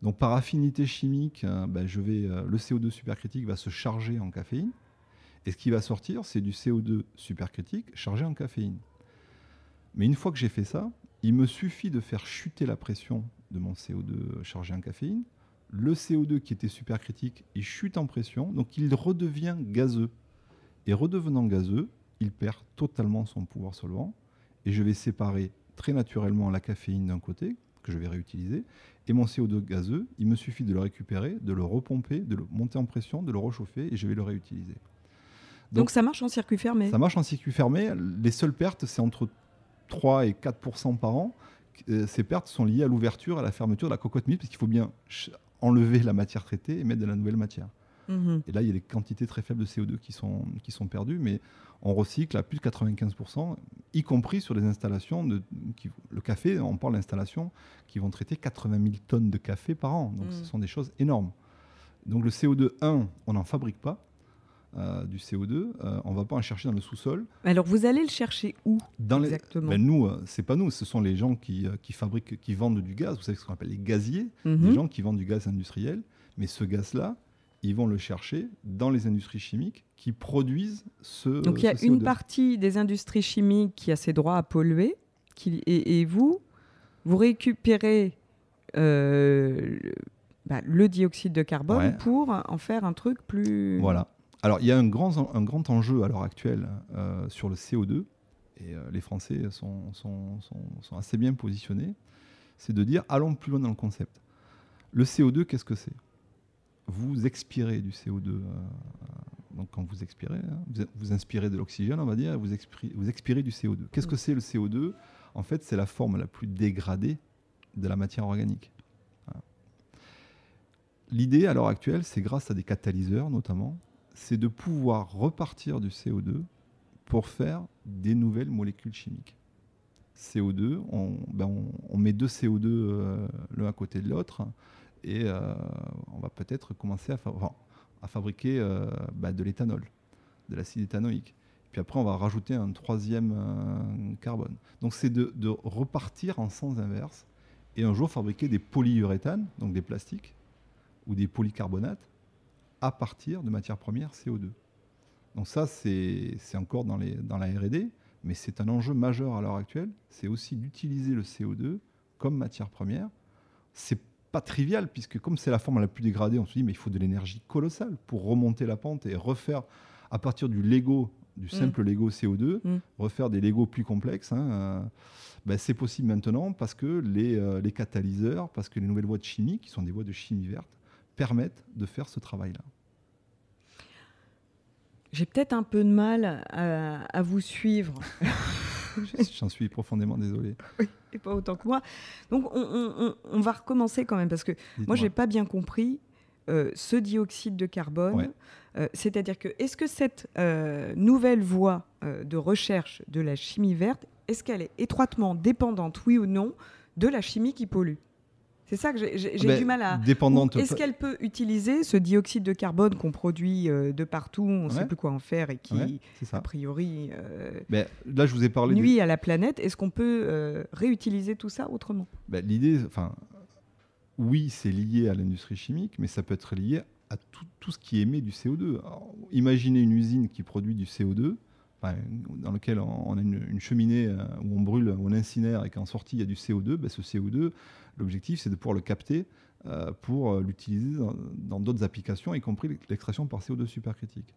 Speaker 3: Donc par affinité chimique, euh, vais, euh, le CO2 supercritique va se charger en caféine. Et ce qui va sortir, c'est du CO2 supercritique chargé en caféine. Mais une fois que j'ai fait ça, il me suffit de faire chuter la pression de mon CO2 chargé en caféine. Le CO2 qui était supercritique, il chute en pression, donc il redevient gazeux. Et redevenant gazeux, il perd totalement son pouvoir solvant. Et je vais séparer très naturellement la caféine d'un côté, que je vais réutiliser, et mon CO2 gazeux, il me suffit de le récupérer, de le repomper, de le monter en pression, de le réchauffer, et je vais le réutiliser.
Speaker 2: Donc, ça marche en circuit fermé
Speaker 3: Ça marche en circuit fermé. Les seules pertes, c'est entre 3 et 4% par an. Euh, Ces pertes sont liées à l'ouverture, à la fermeture de la cocotte minute, parce qu'il faut bien enlever la matière traitée et mettre de la nouvelle matière.
Speaker 2: Mhm.
Speaker 3: Et là, il y a des quantités très faibles de CO2 qui sont, qui sont perdues, mais on recycle à plus de 95%, y compris sur les installations. De, qui- le café, on parle d'installations qui vont traiter 80 000 tonnes de café par an. Donc ce sont des choses énormes. Donc le CO2, 1, on n'en fabrique pas. euh, du CO2, euh, on ne va pas en chercher dans le sous-sol.
Speaker 2: Alors vous allez le chercher où
Speaker 3: Dans les-
Speaker 2: exactement?
Speaker 3: Ben, nous, euh, c'est pas nous, ce sont les gens qui, euh, qui fabriquent, qui vendent du gaz. Vous savez ce qu'on appelle les gaziers,
Speaker 2: Mhm.
Speaker 3: des gens qui vendent du gaz industriel. Mais ce gaz-là, ils vont le chercher dans les industries chimiques qui produisent ce.
Speaker 2: Donc il y a une
Speaker 3: CO2.
Speaker 2: partie des industries chimiques qui a ses droits à polluer, qui, et, et vous, vous récupérez euh, le, bah, le dioxyde de carbone
Speaker 3: Ouais.
Speaker 2: pour en faire un truc plus.
Speaker 3: Voilà. Alors, il y a un grand, un grand enjeu à l'heure actuelle euh, sur le CO2, et euh, les Français sont, sont, sont- sont assez bien positionnés, c'est de dire allons plus loin dans le concept. Le CO2, qu'est-ce que c'est? Vous expirez du CO2. euh, donc, quand vous expirez, hein, vous, vous inspirez de l'oxygène, on va dire, et vous expirez, vous expirez du CO2. Qu'est-ce que c'est le CO2 En fait, c'est la forme la plus dégradée de la matière organique. Voilà. L'idée à l'heure actuelle, c'est grâce à des catalyseurs notamment, c'est de pouvoir repartir du CO2 pour faire des nouvelles molécules chimiques. CO2, on, ben on, on met deux CO2 euh, l'un à côté de l'autre et euh, on va peut-être commencer à, fabriquer euh, ben, de l'éthanol, de l'acide éthanoïque. Puis après, on va rajouter un troisième euh, carbone. Donc c'est de, repartir en sens inverse et un jour fabriquer des polyuréthanes, donc des plastiques, ou des polycarbonates à partir de matières premières CO2. Donc ça, c'est encore dans la R&D, mais c'est un enjeu majeur à l'heure actuelle. C'est aussi d'utiliser le CO2 comme matière première. C'est pas trivial, puisque comme c'est la forme la plus dégradée, on se dit, mais il faut de l'énergie colossale pour remonter la pente et refaire, à partir du Lego, du simple Lego CO2,
Speaker 2: Mm.
Speaker 3: refaire des Lego plus complexes. hein, euh, ben, c'est possible maintenant parce que les, euh, les catalyseurs, parce que les nouvelles voies de chimie, qui sont des voies de chimie verte, permettent de faire ce travail-là.
Speaker 2: J'ai peut-être un peu de mal à, à vous suivre,
Speaker 3: J'en suis profondément désolé.
Speaker 2: et pas autant que moi. Donc on, on- on- on va recommencer quand même, parce que moi,
Speaker 3: Dites-moi.
Speaker 2: j'ai pas bien compris euh, ce dioxyde de carbone.
Speaker 3: Ouais.
Speaker 2: Euh, C'est-à-dire que, est-ce que cette euh, nouvelle voie de recherche de la chimie verte, est-ce qu'elle est étroitement dépendante, oui ou non, de la chimie qui pollue? C'est ça que j'ai-
Speaker 3: Ben,
Speaker 2: du mal à.
Speaker 3: Dépendante.
Speaker 2: Est-ce qu'elle peut utiliser ce dioxyde de carbone qu'on produit euh, de partout, on ne sait plus quoi en faire et qui,
Speaker 3: Ouais,
Speaker 2: a priori, euh,
Speaker 3: Ben, là, je vous ai parlé. des-
Speaker 2: nuit à la planète Est-ce qu'on peut euh, réutiliser tout ça autrement?
Speaker 3: Ben, L'idée, enfin, oui, c'est lié à l'industrie chimique, mais ça peut être lié à tout, tout ce qui émet du CO2. Alors, imaginez une usine qui produit du CO2, enfin, dans lequel on a une, une cheminée euh, où on brûle, où on incinère et qu'en sortie il y a du CO2. Ben, ce CO2, l'objectif, c'est de pouvoir le capter euh, pour euh, l'utiliser dans- d'autres applications, y compris l'extraction par CO2 supercritique.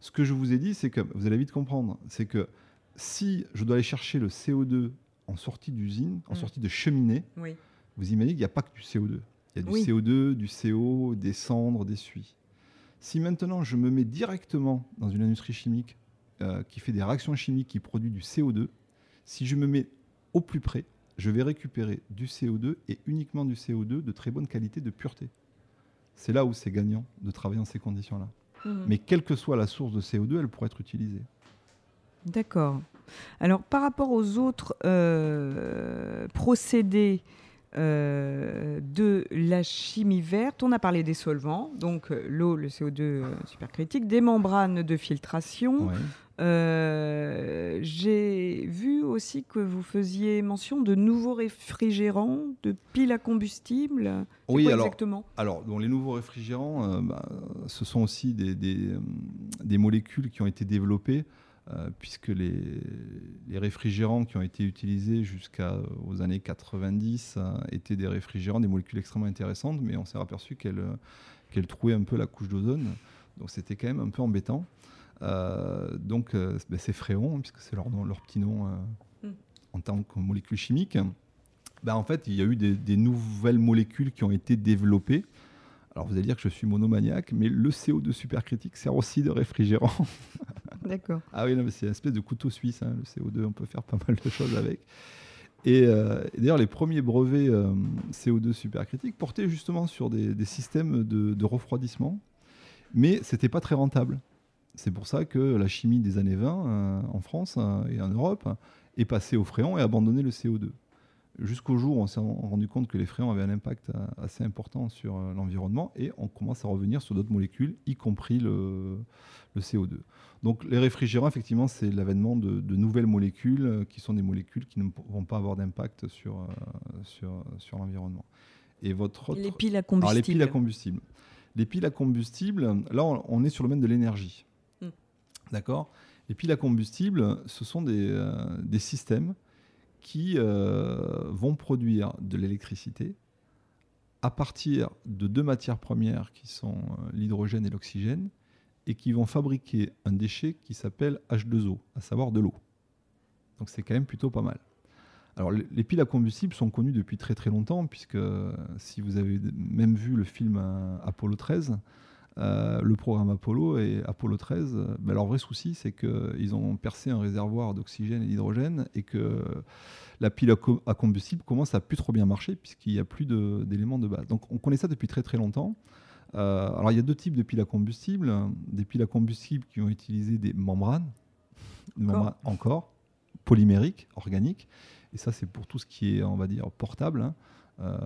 Speaker 3: Ce que je vous ai dit, c'est que vous allez vite comprendre, c'est que si je dois aller chercher le CO2 en sortie d'usine, en
Speaker 2: Mm.
Speaker 3: sortie de cheminée,
Speaker 2: Oui.
Speaker 3: vous imaginez qu'il n'y a pas que du CO2. Il y a du
Speaker 2: Oui.
Speaker 3: CO2, du CO, des cendres, des suies. Si maintenant je me mets directement dans une industrie chimique euh, qui fait des réactions chimiques qui produit du CO2, si je me mets au plus près, je vais récupérer du CO2 et uniquement du CO2 de très bonne qualité, de pureté. C'est là où c'est gagnant de travailler dans ces conditions-là.
Speaker 2: Mhm.
Speaker 3: Mais quelle que soit la source de CO2, elle pourrait être utilisée.
Speaker 2: D'accord. Alors, par rapport aux autres euh, procédés euh, de la chimie verte, on a parlé des solvants, donc euh, l'eau, le CO2 euh, supercritique, des membranes de filtration.
Speaker 3: Ouais.
Speaker 2: Euh, J'ai vu aussi que vous faisiez mention de nouveaux réfrigérants, de piles à combustible.
Speaker 3: Oui,
Speaker 2: quoi
Speaker 3: alors-
Speaker 2: exactement?
Speaker 3: Alors, donc, les nouveaux réfrigérants, euh, bah, ce sont aussi des, des, euh, des molécules qui ont été développées, euh, puisque les, les réfrigérants qui ont été utilisés jusqu'aux années 90 euh, étaient des réfrigérants, des molécules extrêmement intéressantes, mais on s'est aperçu qu'elles qu'elles trouaient un peu la couche d'ozone. Donc, c'était quand même un peu embêtant. Euh, donc, euh, ben, c'est Fréon, puisque c'est leur, nom- leur petit nom euh,
Speaker 2: Mm.
Speaker 3: en tant que molécule chimique. Ben, en fait, il y a eu des, des nouvelles molécules qui ont été développées. Alors, vous allez dire que je suis monomaniaque, mais le CO2 supercritique sert aussi de réfrigérant.
Speaker 2: D'accord.
Speaker 3: ah oui, non, mais c'est une espèce de couteau suisse, hein, le CO2, on peut faire pas mal de choses avec. Et, euh, et d'ailleurs, les premiers brevets euh, CO2 supercritiques portaient justement sur des, des systèmes de, de refroidissement, mais c'était pas très rentable. C'est pour ça que la chimie des années 20 euh, en France euh, et en Europe est passée au fréon et a abandonné le CO2. Jusqu'au jour où on s'est rendu compte que les fréons avaient un impact euh, assez important sur l'environnement et on commence à revenir sur d'autres molécules, y compris le, le CO2. Donc les réfrigérants, effectivement, c'est l'avènement de, de nouvelles molécules qui sont des molécules qui ne vont pas avoir d'impact sur, sur, sur l'environnement. Et votre autre...
Speaker 2: Les piles à
Speaker 3: Alors,
Speaker 2: combustible.
Speaker 3: les piles à combustible. Les piles à combustible, là, on, on est sur le domaine de l'énergie. D'accord? Les piles à combustible, ce sont des, euh, systèmes qui euh, vont produire de l'électricité à partir de deux matières premières qui sont euh, l'hydrogène et l'oxygène et qui vont fabriquer un déchet qui s'appelle H2O, à savoir de l'eau. Donc c'est quand même plutôt pas mal. Alors les les piles à combustible sont connues depuis très très longtemps, puisque si vous avez même vu le film Apollo 13, euh, le programme Apollo et Apollo 13, euh, ben, leur vrai souci c'est qu'ils ont percé un réservoir d'oxygène et d'hydrogène et que la pile à, co- à combustible commence à plus trop bien marcher puisqu'il n'y a plus d'éléments de, base. Donc on connaît ça depuis très très longtemps. alors il y a deux types de piles à combustible. Des piles à combustible qui ont utilisé des membranes, des membranes encore, polymériques, organiques. Et ça, c'est pour tout ce qui est, on va dire, portable. Hein. Euh,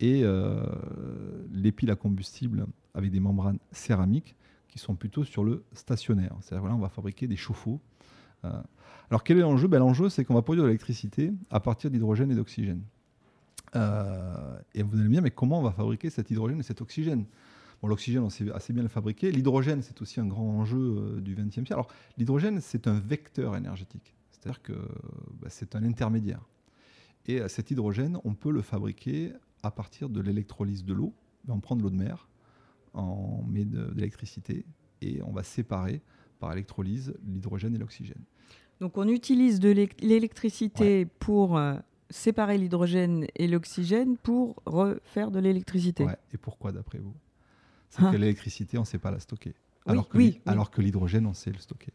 Speaker 3: et euh, les piles à combustible avec des membranes céramiques qui sont plutôt sur le stationnaire. C'est-à-dire là, on va fabriquer des chauffe-eau. Euh, alors quel est l'enjeu? Ben, L'enjeu, c'est qu'on va produire de l'électricité à partir d'hydrogène et d'oxygène. et vous allez me dire, mais comment on va fabriquer cet hydrogène et cet oxygène? Bon, l'oxygène, on sait assez bien le fabriquer. L'hydrogène, c'est aussi un grand enjeu du XXe siècle. Alors, l'hydrogène, c'est un vecteur énergétique. C'est-à-dire que ben, c'est un intermédiaire. Et cet hydrogène, on peut le fabriquer à partir de l'électrolyse de l'eau. On prend de l'eau de mer, on met de, l'électricité et on va séparer par électrolyse l'hydrogène et l'oxygène.
Speaker 2: Donc on utilise de l'électricité pour euh, séparer l'hydrogène et l'oxygène pour refaire de l'électricité.
Speaker 3: Ouais. Et pourquoi d'après vous? C'est ah. que l'électricité, on ne sait pas la stocker. alors, que alors que l'hydrogène, on sait le stocker.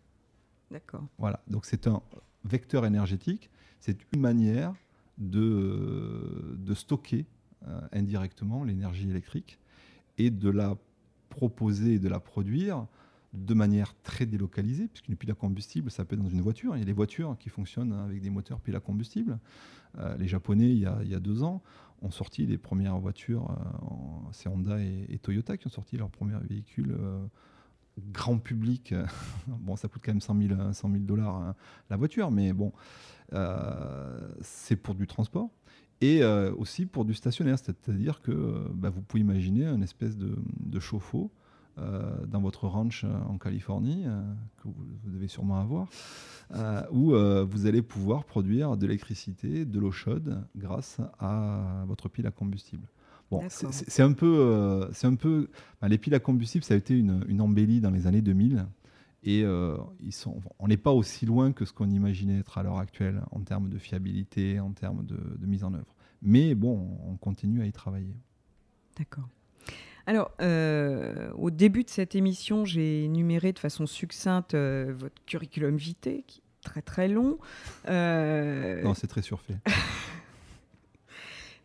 Speaker 2: D'accord.
Speaker 3: Voilà, donc c'est un vecteur énergétique, c'est une manière de, de stocker euh, indirectement l'énergie électrique et de la proposer et de la produire de manière très délocalisée, puisqu'une pile à combustible, ça peut être dans une voiture. Il y a des voitures qui fonctionnent avec des moteurs pile à combustible. Euh, les Japonais, il y, a, deux ans, ont sorti les premières voitures, euh, c'est Honda et, Toyota qui ont sorti leurs premiers véhicules grand public. bon, ça coûte quand même 100 000, dollars hein, la voiture, mais bon, euh, c'est pour du transport et euh, aussi pour du stationnaire. C'est-à-dire que euh, bah, vous pouvez imaginer un espèce de, chauffe-eau dans votre ranch en Californie, que vous, devez sûrement avoir, où vous allez pouvoir produire de l'électricité, de l'eau chaude grâce à votre pile à combustible. Bon, c'est un peu, c'est un peu, les piles à combustible, ça a été une, une embellie dans les années 2000. Et euh, ils sont, on n'est pas aussi loin que ce qu'on imaginait être à l'heure actuelle en termes de fiabilité, en termes de, mise en œuvre. Mais bon, on continue à y travailler.
Speaker 2: D'accord. Alors, euh, au début de cette émission, j'ai énuméré de façon succincte euh, votre curriculum vitae, qui est très très long.
Speaker 3: Non, c'est très surfait.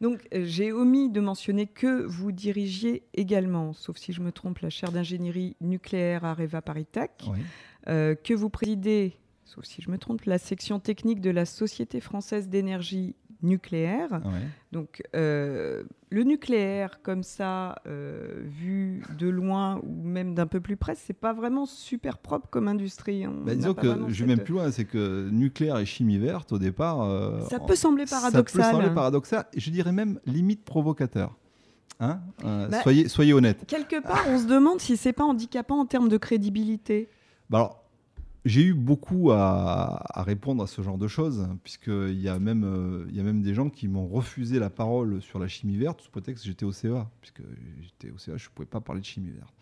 Speaker 2: Donc, euh, j'ai omis de mentionner que vous dirigiez également, sauf si je me trompe, la chaire d'ingénierie nucléaire à Reva Paritech, euh, que vous présidez, sauf si je me trompe, la section technique de la Société française d'énergie nucléaire. Donc euh, le nucléaire comme ça, euh, vu de loin ou même d'un peu plus près, c'est pas vraiment super propre comme industrie.
Speaker 3: Bah, disons que je vais même plus loin, c'est que nucléaire et chimie verte au départ.
Speaker 2: Euh, ça peut sembler paradoxal.
Speaker 3: Ça peut sembler paradoxal, je dirais même limite provocateur. Hein bah, soyez, soyez honnête.
Speaker 2: Quelque part, on se demande si c'est pas handicapant en termes de crédibilité.
Speaker 3: Bah alors, j'ai eu beaucoup à, répondre à ce genre de choses, puisqu'il y, a même, euh, il y a même des gens qui m'ont refusé la parole sur la chimie verte sous prétexte que j'étais au CEA, puisque j'étais au CEA, je ne pouvais pas parler de chimie verte.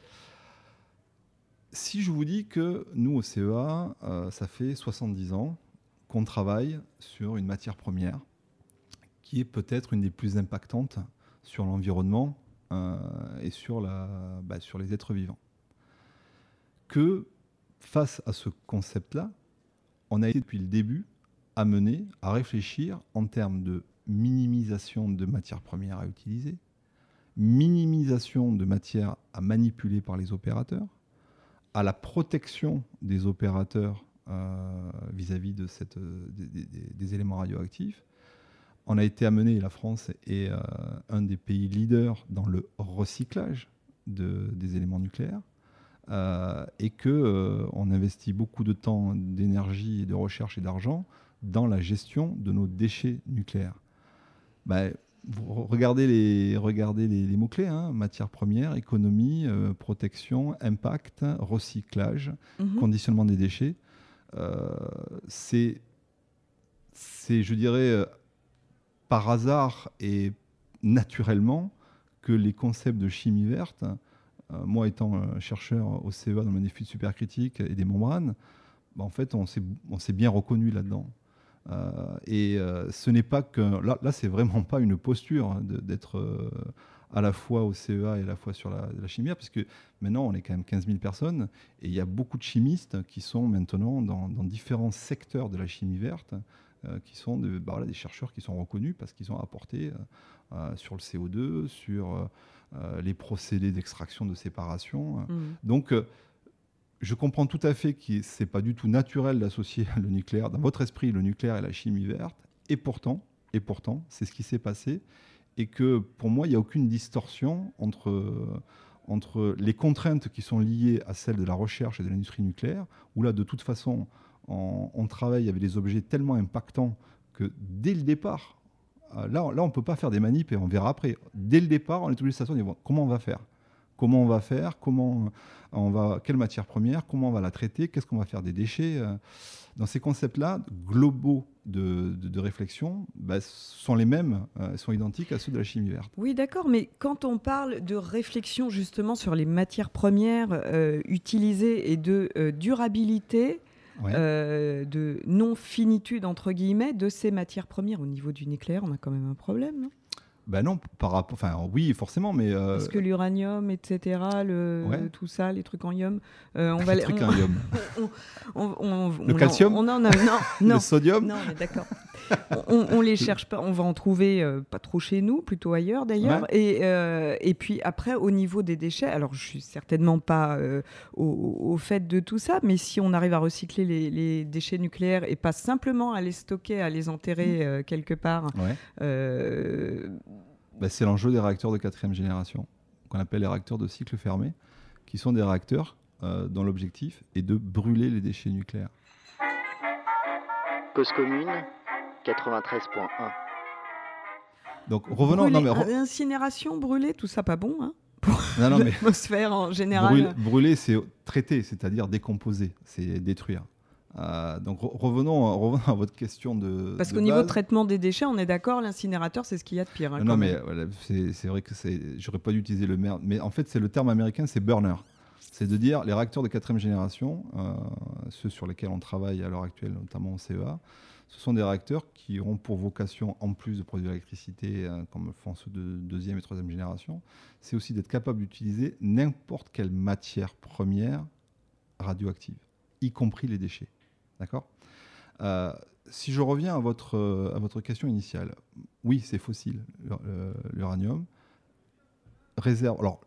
Speaker 3: Si je vous dis que nous, au CEA, euh, ça fait 70 ans qu'on travaille sur une matière première qui est peut-être une des plus impactantes sur l'environnement euh, et sur, la, bah, sur les êtres vivants, que face à ce concept-là, on a été depuis le début amené à réfléchir en termes de minimisation de matières premières à utiliser, minimisation de matières à manipuler par les opérateurs, à la protection des opérateurs euh, vis-à-vis des, éléments radioactifs. On a été amené, la France est euh, un des pays leaders dans le recyclage des éléments nucléaires. Euh, et que euh, on investit beaucoup de temps, d'énergie, de recherche et d'argent dans la gestion de nos déchets nucléaires. Bah, regardez les, regardez les, mots-clés, hein, matières premières, économie, euh, protection, impact, recyclage, mhm. conditionnement des déchets. c'est, c'est, je dirais, par hasard et naturellement que les concepts de chimie verte moi étant euh, chercheur au CEA dans le super supercritique et des membranes, bah, en fait, on s'est bien reconnu là-dedans. Euh, et ce n'est pas que. Là, là c'est vraiment pas une posture hein, d'être à la fois au CEA et à la fois sur la, la chimie, parce que maintenant, on est quand même 15 000 personnes et il y a beaucoup de chimistes qui sont maintenant dans, différents secteurs de la chimie verte, qui sont de, bah, des chercheurs qui sont reconnus parce qu'ils ont apporté sur le CO2, sur les procédés d'extraction, de séparation. Mmh. Donc, je comprends tout à fait que ce n'est pas du tout naturel d'associer le nucléaire, dans votre esprit, le nucléaire et la chimie verte. Et pourtant, et pourtant, c'est ce qui s'est passé. Et que pour moi, il n'y a aucune distorsion entre, entre les contraintes qui sont liées à celles de la recherche et de l'industrie nucléaire, où là, de toute façon, on, travaille avec des objets tellement impactants que dès le départ, euh, là, là on ne peut pas faire des manips et on verra après. Dès le départ, on est obligé de se comment on va faire? Comment on va faire? Comment on va Quelle matière première? Comment on va la traiter? Qu'est-ce qu'on va faire des déchets? Euh, Dans ces concepts-là, globaux de, réflexion, bah, sont les mêmes, euh, sont identiques à ceux de la chimie verte.
Speaker 2: Oui, d'accord, mais quand on parle de réflexion justement sur les matières premières euh, utilisées et de durabilité, de non-finitude, entre guillemets, de ces matières premières. Au niveau du nucléaire, on a quand même un problème, non?
Speaker 3: Ben non, par rapport. Enfin, oui, forcément, mais.
Speaker 2: Euh... Est-ce que l'uranium, etc., le, tout ça, les trucs en ium,
Speaker 3: euh, on va les trucs en ium.
Speaker 2: on,
Speaker 3: le calcium
Speaker 2: on en a, non, non.
Speaker 3: le sodium
Speaker 2: Non, mais d'accord. On, on, les cherche pas, on va en trouver euh, pas trop chez nous, plutôt ailleurs d'ailleurs. Et, euh, et puis après, au niveau des déchets, alors je suis certainement pas euh, au, au, fait de tout ça, mais si on arrive à recycler les, les déchets nucléaires et pas simplement à les stocker, à les enterrer mmh. quelque part.
Speaker 3: Bah, c'est l'enjeu des réacteurs de quatrième génération, qu'on appelle les réacteurs de cycle fermé, qui sont des réacteurs dont l'objectif est de brûler les déchets nucléaires.
Speaker 1: Cause commune 93.1.
Speaker 3: Donc revenons. non,
Speaker 2: mais Incinération, brûler, tout ça pas bon hein, pour l'atmosphère en général.
Speaker 3: Brûler, c'est traiter, c'est-à-dire décomposer, c'est détruire. Euh, donc revenons, revenons, à votre question de.
Speaker 2: Parce qu'au niveau traitement des déchets, on est d'accord, l'incinérateur, c'est ce qu'il y a de pire. Hein,
Speaker 3: non, mais c'est vrai que j'aurais pas dû utiliser le merde, mais en fait, c'est le terme américain, c'est burner. C'est de dire les réacteurs de quatrième génération, euh, ceux sur lesquels on travaille à l'heure actuelle, notamment au CEA, ce sont des réacteurs qui auront pour vocation, en plus de produire l'électricité, euh, comme font ceux de deuxième et troisième génération, c'est aussi d'être capable d'utiliser n'importe quelle matière première radioactive, y compris les déchets. D'accord? Euh, Si je reviens à votre, question initiale, oui, c'est fossile, l'uranium. Réserve. Alors,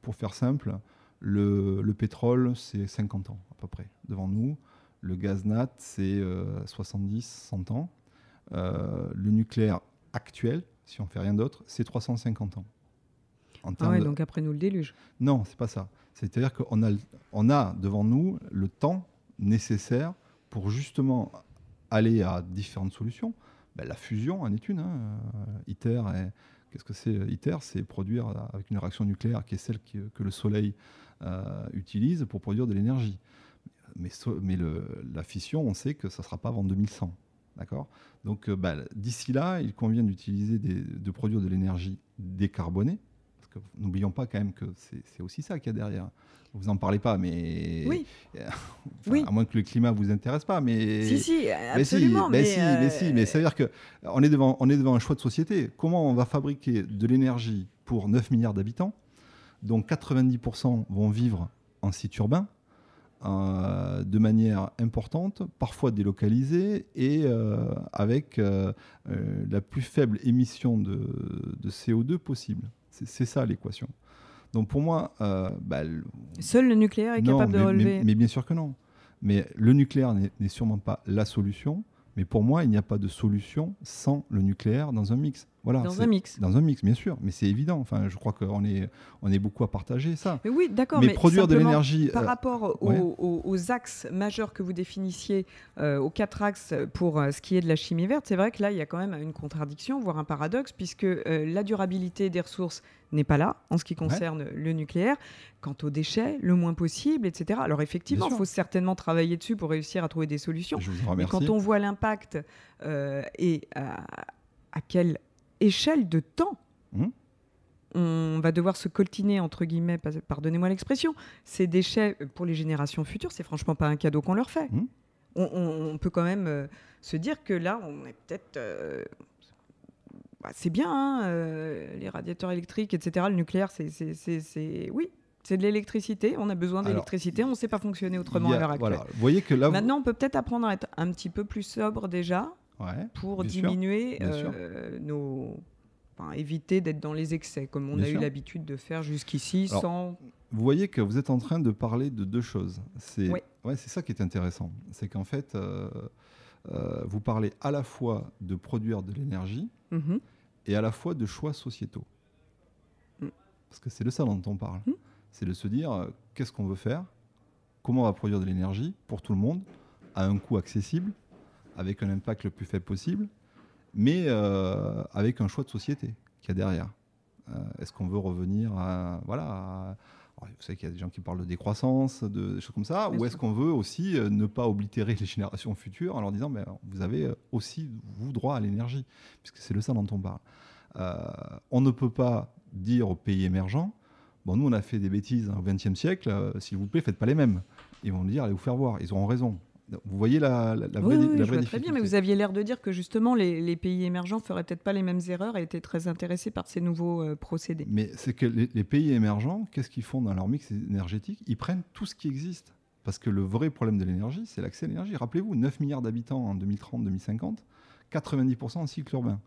Speaker 3: pour faire simple, le, le pétrole, c'est 50 ans à peu près devant nous. Le gaz nat, c'est 70, euh, 100 ans. Euh, le nucléaire actuel, si on fait rien d'autre, c'est 350 ans.
Speaker 2: ah ouais, donc après nous le déluge.
Speaker 3: Non, c'est pas ça. C'est-à-dire qu'on a, on a devant nous le temps nécessaire pour justement aller à différentes solutions. Ben, la fusion en est une. Hein. ITER, qu'est-ce que c'est ITER C'est produire avec une réaction nucléaire qui est celle que, le Soleil euh, utilise pour produire de l'énergie mais, mais le, la fission, on sait que ça ne sera pas avant 2100. D'accord? Donc, euh, bah, d'ici là, il convient d'utiliser, de produire de l'énergie décarbonée. Parce que n'oublions pas quand même que c'est aussi ça qu'il y a derrière. Vous n'en parlez pas, mais.
Speaker 2: Oui.
Speaker 3: oui. À moins que le climat ne vous intéresse pas, mais.
Speaker 2: Si, si, absolument.
Speaker 3: Mais, si, mais, si, mais, ça veut dire qu'on est, devant, on est devant un choix de société. Comment on va fabriquer de l'énergie pour 9 milliards d'habitants, dont 90% vont vivre en site urbain euh, de manière importante, parfois délocalisée et euh, avec euh, la plus faible émission de, CO2 possible. C'est ça l'équation. Donc pour moi... Bah,
Speaker 2: Seul le nucléaire est capable de relever.
Speaker 3: mais, bien sûr que non. Mais le nucléaire n'est sûrement pas la solution. Mais pour moi, il n'y a pas de solution sans le nucléaire dans un mix.
Speaker 2: Voilà, dans un mix.
Speaker 3: Dans un mix, bien sûr. Mais c'est évident. Enfin, je crois qu'on est, on est beaucoup à partager ça.
Speaker 2: Mais oui, d'accord.
Speaker 3: Mais, produire de l'énergie.
Speaker 2: Par euh, rapport aux, axes majeurs que vous définissiez, euh, aux quatre axes pour euh, ce qui est de la chimie verte, c'est vrai que là, il y a quand même une contradiction, voire un paradoxe, puisque la durabilité des ressources n'est pas là en ce qui concerne le nucléaire. Quant aux déchets, le moins possible, etc. Alors effectivement, il faut certainement travailler dessus pour réussir à trouver des solutions.
Speaker 3: Je vous Mais
Speaker 2: quand on voit l'impact et à quelle échelle de temps. Mmh. On va devoir se coltiner, entre guillemets, pardonnez-moi l'expression, ces déchets pour les générations futures. C'est franchement pas un cadeau qu'on leur fait. Mmh. On, peut quand même euh, se dire que là, on est peut-être. Euh, bah, c'est bien, hein, euh, les radiateurs électriques, etc. Le nucléaire, c'est. Oui, C'est de l'électricité, on a besoin d'électricité, on ne sait pas fonctionner autrement
Speaker 3: a-
Speaker 2: à l'heure actuelle.
Speaker 3: voilà. Vous voyez que là,
Speaker 2: Maintenant, on peut peut-être apprendre à être un petit peu plus sobre déjà
Speaker 3: Ouais,
Speaker 2: pour diminuer
Speaker 3: sûr.
Speaker 2: euh, nos. Enfin, éviter d'être dans les excès, comme on
Speaker 3: Bien
Speaker 2: a eu l'habitude de faire jusqu'ici,
Speaker 3: Alors,
Speaker 2: sans.
Speaker 3: Vous voyez que vous êtes en train de parler de deux choses. C'est
Speaker 2: Ouais.
Speaker 3: ouais, c'est ça qui est intéressant. C'est qu'en fait, euh, euh, vous parlez à la fois de produire de l'énergie
Speaker 2: Mhm.
Speaker 3: et à la fois de choix sociétaux.
Speaker 2: Mm.
Speaker 3: Parce que c'est de ça dont on parle.
Speaker 2: Mm.
Speaker 3: C'est de se dire qu'est-ce qu'on veut faire, comment on va produire de l'énergie pour tout le monde, à un coût accessible, avec un impact le plus faible possible, mais euh, avec un choix de société qu'il y a derrière. Euh, Est-ce qu'on veut revenir à. Voilà. à- vous savez qu'il y a des gens qui parlent de décroissance, de des choses comme ça,
Speaker 2: Bien
Speaker 3: ou est-ce qu'on veut aussi euh, ne pas oblitérer les générations futures en leur disant mais vous avez aussi, vous, droit à l'énergie, puisque c'est de ça dont on parle. Euh, on ne peut pas dire aux pays émergents bon, nous, on a fait des bêtises au XXe siècle, euh, s'il vous plaît, faites pas les mêmes. Ils vont dire allez vous faire voir, ils auront raison. Vous voyez la, la, la vraie,
Speaker 2: Oui,
Speaker 3: la
Speaker 2: je vois très bien, mais vous aviez l'air de dire que justement les, les pays émergents feraient peut-être pas les mêmes erreurs et étaient très intéressés par ces nouveaux euh, procédés.
Speaker 3: Mais c'est que les, les pays émergents, qu'est-ce qu'ils font dans leur mix énergétique? Ils prennent tout ce qui existe. Parce que le vrai problème de l'énergie, c'est l'accès à l'énergie. Rappelez-vous, 9 milliards d'habitants en 2030-2050, 90% en cycle urbain.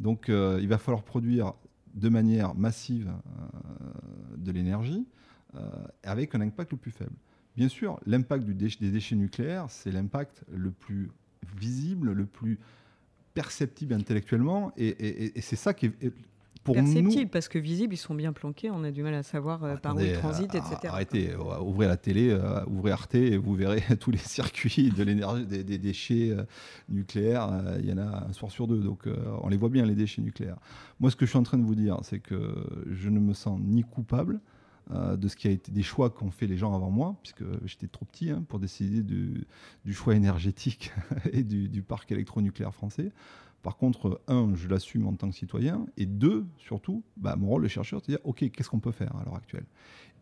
Speaker 3: Donc euh, il va falloir produire de manière massive euh, de l'énergie euh, avec un impact le plus faible. Bien sûr, l'impact déch- des déchets nucléaires, c'est l'impact le plus visible, le plus perceptible intellectuellement, et, et- et- et c'est ça qui est, pour
Speaker 2: Perceptible,
Speaker 3: nous,
Speaker 2: parce que visible, ils sont bien planqués, on a du mal à savoir euh, par où ils transitent,
Speaker 3: euh,
Speaker 2: etc.
Speaker 3: Arrêtez, euh, ouvrez la télé, euh, ouvrez Arte et vous verrez tous les circuits de l'énergie, des, des déchets euh, nucléaires. Il y en a un soir sur deux, donc on les voit bien les déchets nucléaires. Moi, ce que je suis en train de vous dire, c'est que je ne me sens ni coupable euh, de ce qui a été des choix qu'ont fait les gens avant moi, puisque j'étais trop petit hein, pour décider du, choix énergétique et du, du parc électronucléaire français. Par contre, un, je l'assume en tant que citoyen, et deux, surtout, bah, mon rôle de chercheur, c'est de dire, OK, qu'est-ce qu'on peut faire à l'heure actuelle?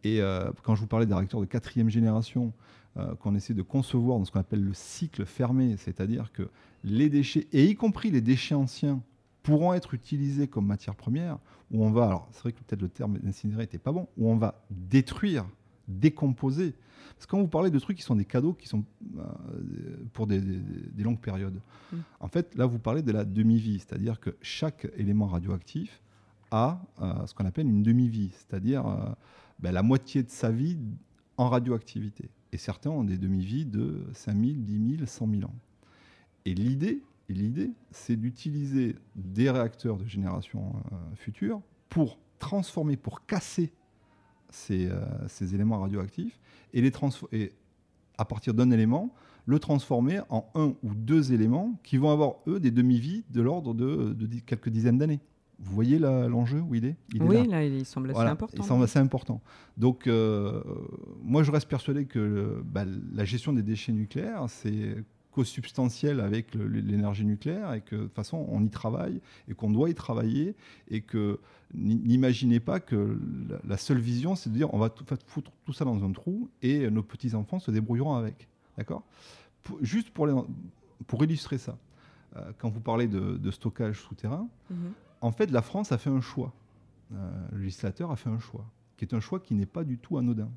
Speaker 3: Et euh, quand je vous parlais des réacteurs de quatrième génération, euh, qu'on essaie de concevoir dans ce qu'on appelle le cycle fermé, c'est-à-dire que les déchets, et y compris les déchets anciens, pourront être utilisés comme matière première, où on va, alors c'est vrai que peut-être le terme incinérer n'était pas bon, où on va détruire, décomposer. Parce que quand vous parlez de trucs qui sont des cadeaux, qui sont euh, pour des, des- des longues périodes,
Speaker 2: Mm.
Speaker 3: en fait, là, vous parlez de la demi-vie, c'est-à-dire que chaque élément radioactif a euh, ce qu'on appelle une demi-vie, c'est-à-dire euh, ben, la moitié de sa vie en radioactivité. Et certains ont des demi-vies de 5000, 10 000, 100 000 ans. Et l'idée, et l'idée, c'est d'utiliser des réacteurs de génération euh, future pour transformer, pour casser ces, euh, ces éléments radioactifs et, les et à partir d'un élément, le transformer en un ou deux éléments qui vont avoir, eux, des demi-vies de l'ordre de, quelques dizaines d'années. Vous voyez l'enjeu où il est, il est
Speaker 2: oui,
Speaker 3: là.
Speaker 2: là, il semble assez
Speaker 3: Voilà,
Speaker 2: important.
Speaker 3: Il semble assez important. Donc, euh, moi, je reste persuadé que bah, la gestion des déchets nucléaires, c'est co-substantiel avec l'énergie nucléaire et que de toute façon, on y travaille et qu'on doit y travailler et que n'imaginez pas que la, seule vision, c'est de dire on va tout, foutre tout ça dans un trou et nos petits-enfants se débrouilleront avec. D'accord? Juste pour, les- pour illustrer ça, euh, quand vous parlez de, de stockage souterrain,
Speaker 2: Mhm.
Speaker 3: en fait, la France a fait un choix. Euh, le législateur a fait un choix, qui est un choix qui n'est pas du tout anodin.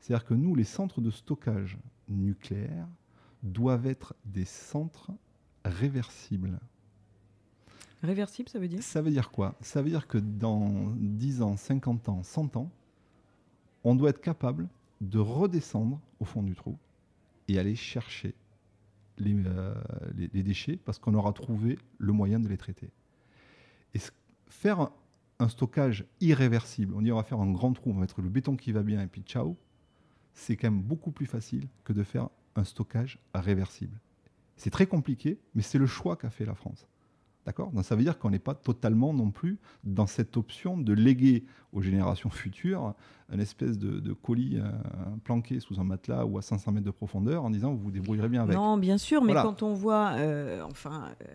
Speaker 3: C'est-à-dire que nous, les centres de stockage nucléaire doivent être des centres réversibles.
Speaker 2: Réversible, ça veut dire?
Speaker 3: Ça veut dire quoi? Ça veut dire que dans 10 ans, 50 ans, 100 ans, on doit être capable de redescendre au fond du trou et aller chercher les, euh, les- les déchets parce qu'on aura trouvé le moyen de les traiter. Et faire un, un stockage irréversible, on dit on va faire un grand trou, on va mettre le béton qui va bien et puis ciao, c'est quand même beaucoup plus facile que de faire un stockage réversible. C'est très compliqué, mais c'est le choix qu'a fait la France. D'accord? Donc ça veut dire qu'on n'est pas totalement non plus dans cette option de léguer aux générations futures une espèce de, de colis euh, planqué sous un matelas ou à 500 mètres de profondeur en disant vous vous débrouillerez bien avec.
Speaker 2: Non, bien sûr, mais
Speaker 3: Voilà.
Speaker 2: quand on voit, euh, enfin, euh,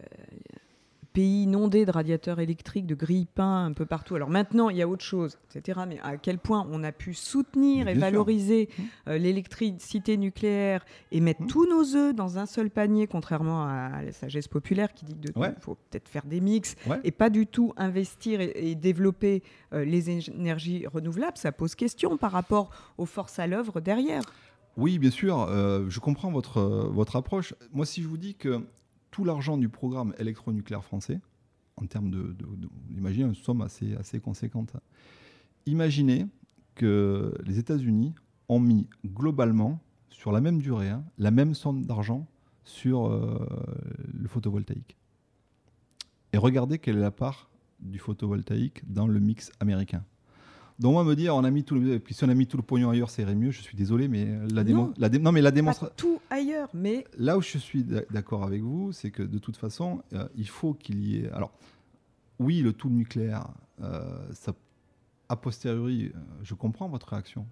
Speaker 2: pays inondé de radiateurs électriques, de grilles peints un peu partout. Alors maintenant, il y a autre chose, etc. Mais à quel point on a pu soutenir et valoriser
Speaker 3: Mmh.
Speaker 2: euh, l'électricité nucléaire et mettre
Speaker 3: Mmh.
Speaker 2: tous nos œufs dans un seul panier, contrairement à la sagesse populaire qui dit qu'il
Speaker 3: Ouais.
Speaker 2: faut peut-être faire des mix
Speaker 3: Ouais.
Speaker 2: et pas du tout investir et, et développer euh, les énergies renouvelables, ça pose question par rapport aux forces à l'œuvre derrière.
Speaker 3: Oui, bien sûr, euh, je comprends votre, votre approche. Moi, si je vous dis que l'argent du programme électronucléaire français, en termes de- imaginez une somme assez, assez conséquente, imaginez que les États-Unis ont mis globalement, sur la même durée, hein, la même somme d'argent sur euh, le photovoltaïque. Et regardez quelle est la part du photovoltaïque dans le mix américain. Donc moi me dire on a mis tout le puis si on a mis tout le pognon ailleurs ça irait mieux je suis désolé mais la démo,
Speaker 2: Non.
Speaker 3: la dé- non mais la démonstration
Speaker 2: tout ailleurs, mais
Speaker 3: là où je suis d'a- d'accord avec vous c'est que de toute façon euh, il faut qu'il y ait alors oui le tout nucléaire euh, ça a posteriori euh, je comprends votre réaction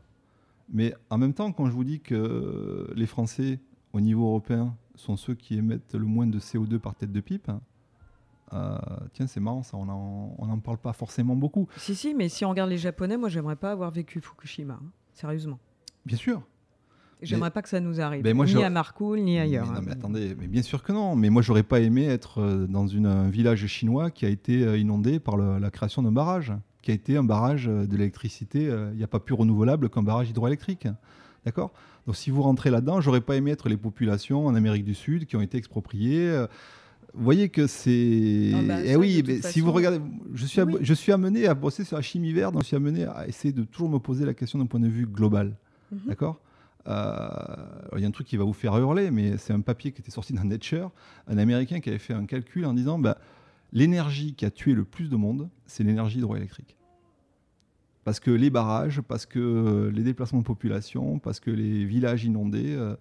Speaker 3: mais en même temps quand je vous dis que les Français au niveau européen sont ceux qui émettent le moins de CO2 par tête de pipe euh, tiens c'est marrant ça on en, on en parle pas forcément beaucoup
Speaker 2: si, si, mais si on regarde les Japonais, moi, j'aimerais pas avoir vécu Fukushima, hein, sérieusement.
Speaker 3: bien sûr
Speaker 2: J'aimerais pas que ça nous arrive,
Speaker 3: Ben, moi,
Speaker 2: ni à Marcoule, ni ailleurs.
Speaker 3: Mais, non,
Speaker 2: hein.
Speaker 3: mais attendez, mais bien sûr que non. Mais moi, j'aurais pas aimé être euh, dans une, un village chinois qui a été euh, inondé par le- la création d'un barrage, qui a été un barrage de l'électricité. euh, Il n'y a pas plus renouvelable qu'un barrage hydroélectrique. D'accord? Donc, si vous rentrez là-dedans, j'aurais pas aimé être les populations en Amérique du Sud qui ont été expropriées. euh, Vous voyez que c'est.
Speaker 2: Ah bah,
Speaker 3: eh oui, mais si vous regardez, je suis, ab-
Speaker 2: Oui.
Speaker 3: je suis amené à bosser sur la chimie verte, donc je suis amené à essayer de toujours me poser la question d'un point de vue global.
Speaker 2: Mhm.
Speaker 3: D'accord? Euh, Il y a un truc qui va vous faire hurler, mais c'est un papier qui était sorti dans Nature, un Américain qui avait fait un calcul en disant bah, l'énergie qui a tué le plus de monde, c'est l'énergie hydroélectrique. Parce que les barrages, parce que les déplacements de population, parce que les villages inondés, euh,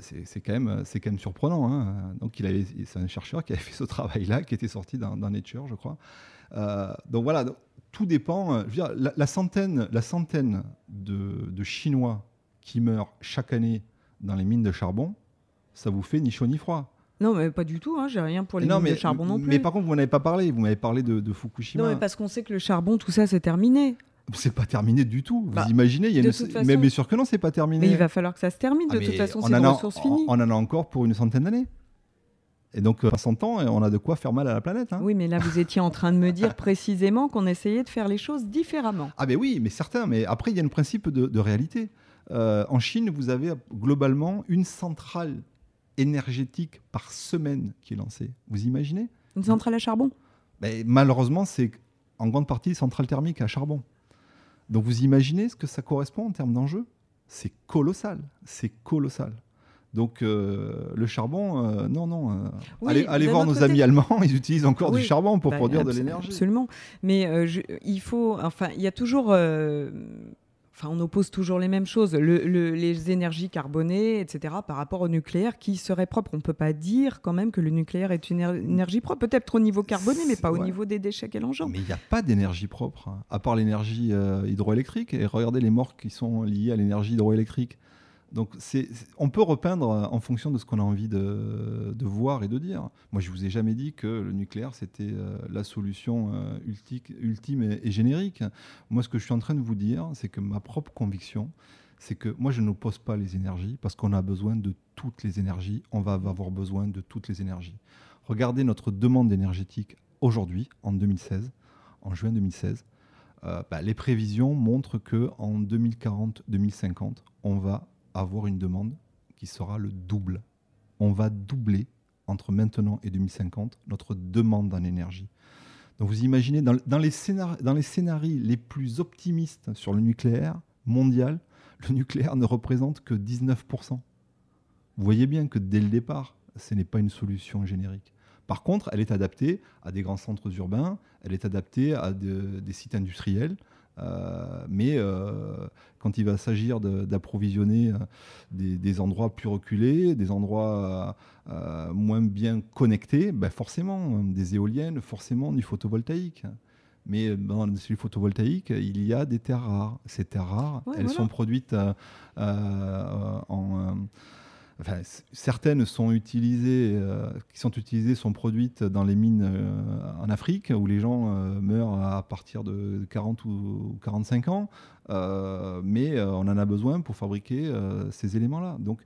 Speaker 3: c'est quand, même- c'est quand même surprenant. hein. Donc, il avait- c'est un chercheur qui avait fait ce travail-là, qui était sorti dans, dans Nature, je crois. Euh, donc voilà, donc, tout dépend. euh, Je veux dire, la, la centaine, la centaine de, de Chinois qui meurent chaque année dans les mines de charbon, ça vous fait ni chaud ni froid.
Speaker 2: Non, mais pas du tout, hein, j'ai rien pour les
Speaker 3: non,
Speaker 2: mines
Speaker 3: mais,
Speaker 2: de charbon non plus.
Speaker 3: mais par contre, vous n'avez pas parlé. Vous m'avez parlé de, de Fukushima.
Speaker 2: Non, mais parce qu'on sait que le charbon, tout ça, c'est terminé.
Speaker 3: C'est pas terminé du tout. Vous
Speaker 2: Bah,
Speaker 3: imaginez, il y a
Speaker 2: de
Speaker 3: une...
Speaker 2: toute
Speaker 3: mais bien sûr que non, c'est pas terminé.
Speaker 2: Mais il va falloir que ça se termine.
Speaker 3: Ah,
Speaker 2: De toute façon,
Speaker 3: on
Speaker 2: c'est une ressource finie.
Speaker 3: On en a encore pour une centaine d'années. Et donc, euh, à 100 ans, on a de quoi faire mal à la planète. hein.
Speaker 2: Oui, mais là, vous étiez en train de me dire précisément qu'on essayait de faire les choses différemment.
Speaker 3: Ah ben oui, mais certains. Mais après, il y a un principe de, de réalité. Euh, en Chine, vous avez globalement une centrale énergétique par semaine qui est lancée. Vous imaginez?
Speaker 2: Une centrale à charbon?
Speaker 3: Ben, Malheureusement, c'est en grande partie centrale thermique à charbon. Donc vous imaginez ce que ça correspond en termes d'enjeux? C'est colossal. C'est colossal. Donc euh, le charbon, euh, non, non. euh,
Speaker 2: Oui,
Speaker 3: allez voir nos
Speaker 2: côté-
Speaker 3: amis allemands, ils utilisent encore
Speaker 2: Oui,
Speaker 3: du charbon pour
Speaker 2: Bah,
Speaker 3: produire de l'énergie.
Speaker 2: Absolument. Mais je- il faut. Enfin, il y a toujours. Enfin, on oppose toujours les mêmes choses. Le- le- les énergies carbonées, etc., par rapport au nucléaire qui serait propre. On ne peut pas dire quand même que le nucléaire est une éner- énergie propre. Peut-être au niveau carboné, mais pas au niveau des déchets qu'elle engendre.
Speaker 3: Mais il n'y a pas d'énergie propre, hein, à part l'énergie euh, hydroélectrique. Et regardez les morts qui sont liés à l'énergie hydroélectrique. Donc c'est, on peut repeindre euh, en fonction de ce qu'on a envie de, de voir et de dire. Moi, je vous ai jamais dit que le nucléaire, c'était euh, la solution euh, ultime et, générique. Moi, ce que je suis en train de vous dire, c'est que ma propre conviction, c'est que moi, je n'oppose pas les énergies parce qu'on a besoin de toutes les énergies. On va avoir besoin de toutes les énergies. Regardez notre demande énergétique aujourd'hui, en 2016, en juin 2016. Euh, bah, les prévisions montrent que en 2040-2050, on va avoir une demande qui sera le double. On va doubler entre maintenant et 2050 notre demande en énergie. Donc vous imaginez, dans, les scénar- dans les scénarios les plus optimistes sur le nucléaire mondial, le nucléaire ne représente que 19%. Vous voyez bien que dès le départ, ce n'est pas une solution générique. Par contre, elle est adaptée à des grands centres urbains, elle est adaptée à de- des sites industriels, mais euh, quand il va s'agir d'approvisionner euh, des, des endroits plus reculés, des endroits euh, euh, moins bien connectés, ben forcément, euh, des éoliennes, forcément du photovoltaïque. Mais euh, dans le photovoltaïque, il y a des terres rares. Ces terres rares,
Speaker 2: Ouais,
Speaker 3: elles
Speaker 2: voilà.
Speaker 3: sont produites euh, euh, en, euh, enfin, certaines sont utilisées, euh, qui sont utilisées sont produites dans les mines euh, en Afrique où les gens euh, meurent à partir de 40 ou 45 ans, mais on en a besoin pour fabriquer ces éléments-là. Donc,